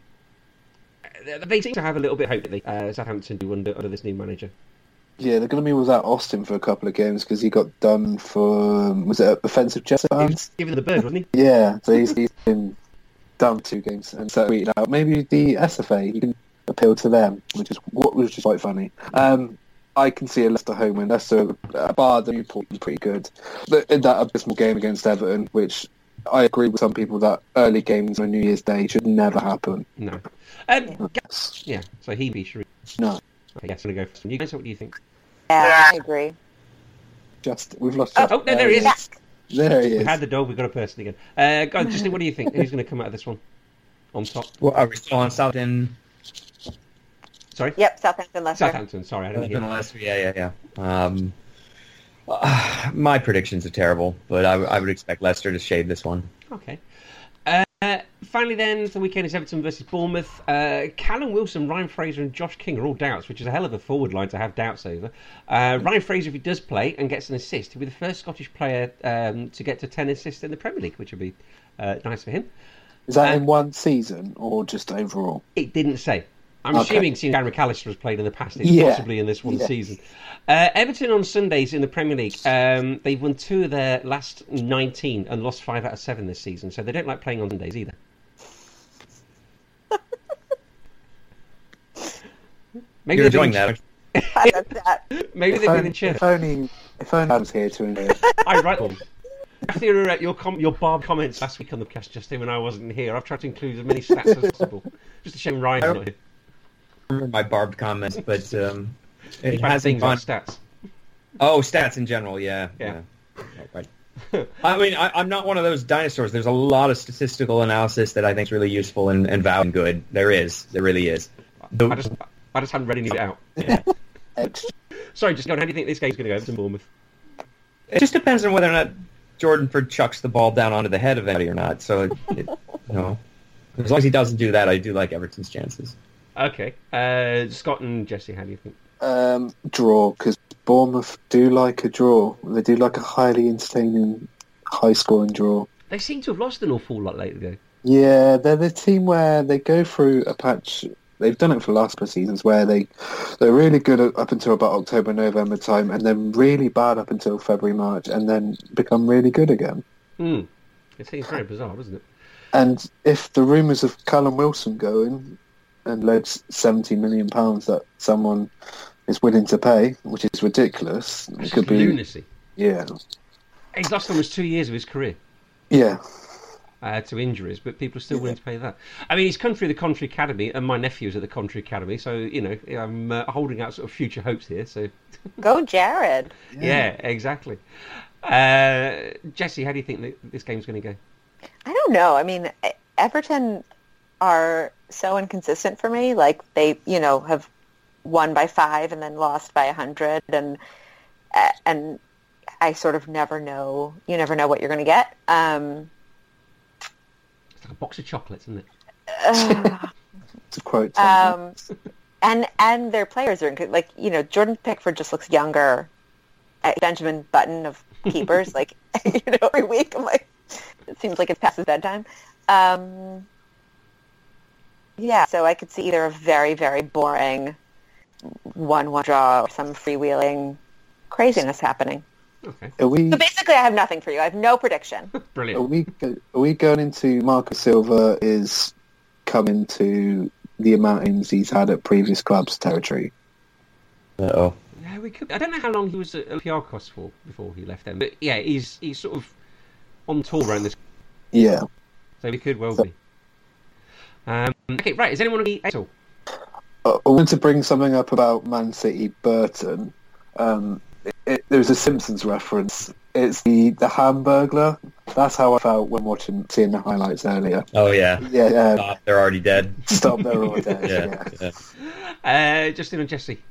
they- they seem to have a little bit of hope that they, uh, Southampton do under under this new manager.
Yeah, they're going to be without Austin for a couple of games because he got done for was it offensive chest
was giving the bird, wasn't he?
Yeah, so he's, he's been done two games and so tweeted out maybe the SFA he can appeal to them, which is what which is quite funny. Um, I can see a Leicester home win. Leicester, uh, bar the Newport, is pretty good. But in that abysmal game against Everton, which I agree with some people that early games on New Year's Day should never happen.
No. Um, yeah. So he be sure.
No,
Okay, yes, I'm gonna go for some. You guys, what do you think?
Yeah, I agree.
just we've lost.
Oh,
Just-
oh, no, there he is.
Back.
There he
We
is.
had the dog. we've got a person again. Uh, guys, Justin, what do you think? Who's going to come out of this one on top?
Well, are we still on Southampton?
Sorry,
Yep, Southampton, Leicester.
Southampton. Sorry, I didn't hear.
Leicester, yeah, yeah, yeah. Um, uh, my predictions are terrible, but I, I would expect Leicester to shade this one.
Okay. Uh, finally, then, the weekend is Everton versus Bournemouth. Uh, Callum Wilson, Ryan Fraser, and Josh King are all doubts, which is a hell of a forward line to have doubts over. Uh, Ryan Fraser, if he does play and gets an assist, he'll be the first Scottish player um, to get to 10 assists in the Premier League, which would be uh, nice for him.
Is that
Uh,
in one season or just overall?
It didn't say. I'm
Okay.
assuming seeing Darren McAllister has played in the past, it's
Yeah.
possibly in this one
Yeah.
season. Uh, Everton on Sundays in the Premier League. Um, they've won two of their last 19 and lost five out of seven this season, so they don't like playing on Sundays either. Maybe
You're
they've
enjoying
been,
that.
That.
Maybe
If
they've been in church.
if only, if only I was here to enjoy it.
I write them. After your, your, com- your Barb comments last week on the cast, Justin, when I wasn't here, I've tried to include as many stats as possible. Just to show Ryan's not here.
remember my barbed comments, but um, it
has
hasn't
things
gone.
stats.
Oh, stats in general, yeah,
Yeah.
yeah. Right. I mean, I, I'm not one of those dinosaurs. There's a lot of statistical analysis that I think is really useful and, and valid and good. There is, there really is. The-
I just, I just hadn't read any of it out.
Extra.
Sorry, just go on. How do you think this game's going to go? Everton Bournemouth.
it just depends on whether or not Jordan Ford chucks the ball down onto the head of anybody or not. So, it, it, you know, as long as he doesn't do that, I do like Everton's chances.
Okay. Uh, Scott and Jesse, how do you think?
Um, draw because Bournemouth do like a draw. They do like a highly entertaining, high-scoring draw.
They seem to have lost an awful lot lately, though.
Yeah, they're the team where they go through a patch. They've done it for the last couple of seasons where they they're really good up until about October, November time, and then really bad up until February, March, and then become really good again.
Hmm. It seems very bizarre, doesn't it?
And if the rumours of Callum Wilson going and loads seventy million pounds that someone is willing to pay, which is ridiculous, it could be
lunacy.
yeah,
He's lost almost two years of his career
yeah.
Uh, to injuries, but people are still willing to pay that. I mean, he's country through the Coventry Academy, and my nephew's at the Coventry Academy, so, you know, I'm uh, holding out sort of future hopes here, so...
Go, Jared.
Yeah, exactly. Uh, Jesse, how do you think this game's going to go?
I don't know. I mean, Everton are so inconsistent for me. Like they, you know, have won by five and then lost by a hundred, and uh, and I sort of never know. You never know what you're going to get. Um,
It's like a box of chocolates, isn't it?
to quote.
Um, and and their players are inclu- like you know Jordan Pickford just looks younger. Benjamin Button of keepers, like you know every week I'm like it seems like it's past his bedtime. Um, yeah, so I could see either a very very boring one one draw or some freewheeling craziness happening.
Okay,
are we
So basically, I have nothing for you. I have no prediction. Brilliant.
are
brilliant.
we, are we going into Marco Silva is coming to the amount of games he's had at previous clubs territory?
Uh-oh.
Yeah, we could. I don't know how long he was at Olympiacos for before he left them, but yeah, he's he's sort of on tour around this,
Yeah.
so he could well be. Um, okay, right. Is anyone on the all?
Uh, I want to bring something up about Man City Burton. Um, it, it, there's a Simpsons reference. It's the the Hamburglar. That's how I felt when watching seeing the highlights earlier.
Oh yeah.
Yeah,
Stop, they're already dead.
stop there all day.
Yeah.
yeah.
yeah.
Uh, Justin and Jesse.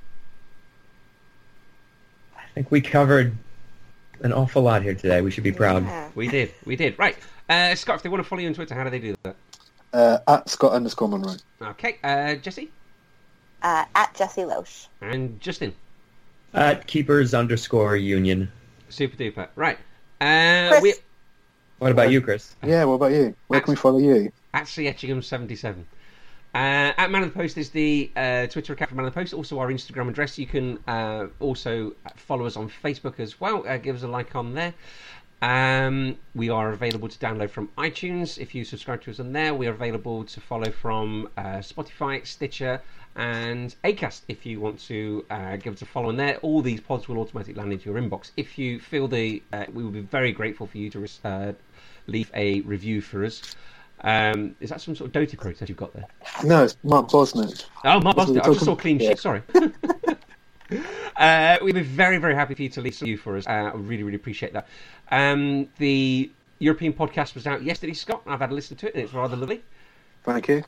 I think we covered an awful lot here today. We should be proud.
Yeah.
We did. We did. Right. Uh, Scott, if they want to follow you on Twitter, how do they do that?
Uh, at Scott underscore Monroe.
Okay. Uh, Jesse
Uh, at Jesse Loesch.
and Justin.
At keepers underscore union.
Super duper. Right. Uh,
Chris.
we
What about you, Chris?
Yeah, what about you? Where can we follow you?
Actually, Etchingham77. Uh, at Man on the Post is the uh, Twitter account for Man on the Post, also our Instagram address. You can uh, also follow us on Facebook as well. Uh, give us a like on there. Um, we are available to download from iTunes if you subscribe to us on there. We are available to follow from uh, Spotify, Stitcher, and Acast if you want to uh, give us a follow on there. All these pods will automatically land into your inbox. If you feel the, uh, we would be very grateful for you to uh, leave a review for us. Um, is that some sort of Dota protest you've got there?
No, it's Mark Bosnich.
Oh, Mark
That's what
bastard.
we're
I just saw clean
yeah.
sheet. Sorry. uh, we'd be very, very happy for you to leave some you for us. Uh, I really, really appreciate that. Um, the European podcast was out yesterday, Scott. I've had a listen to it, and it's rather lovely.
Thank you.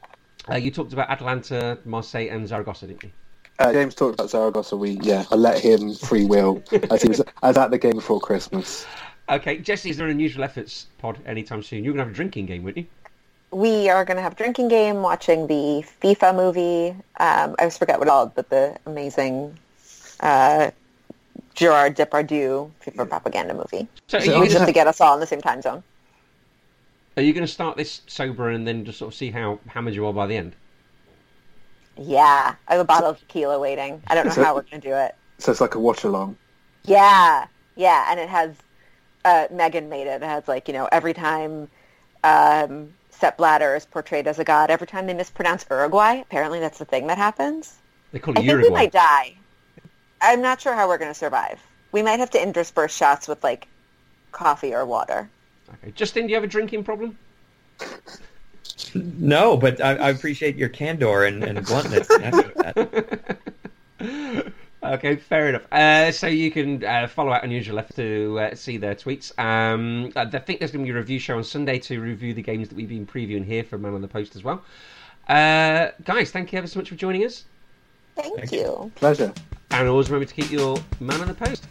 Uh, you talked about Atalanta, Marseille, and Zaragoza, didn't you?
Uh, James talked about Zaragoza. We yeah, I let him free will. as he was, I was at the game before Christmas.
Okay, Jesse, is there an unusual efforts pod anytime soon? You're going to have a drinking game, wouldn't you?
We are going to have a drinking game, watching the FIFA movie. Um, I always forget what it's called, but the amazing uh, Gerard Depardieu FIFA propaganda movie.
So,
So
you,
I
gonna,
Just to get us all in the same time zone.
Are you going to start this sober and then just sort of see how hammered you are by the end?
Yeah, I have a bottle of tequila waiting. I don't know
So-
how we're going to do it.
So it's like a watch along.
Yeah, yeah, and it has uh, Megan made it. It has like you know every time um, Sepp Blatter is portrayed as a god, every time they mispronounce Uruguay, apparently that's the thing that happens.
They call
I
it
think we might die. I'm not sure how we're going to survive. We might have to intersperse shots with like coffee or water.
Okay. Justin, do you have a drinking problem?
No, but I, I appreciate your candor and, and bluntness.
Okay, fair enough. Uh, so you can uh, follow out Unusual Left to uh, see their tweets. Um, I think there's going to be a review show on Sunday to review the games that we've been previewing here for Man on the Post as well. Uh, guys, thank you ever so much for joining us.
Thank,
Thank
you.
you.
Pleasure.
And always remember to keep your Man on the Post.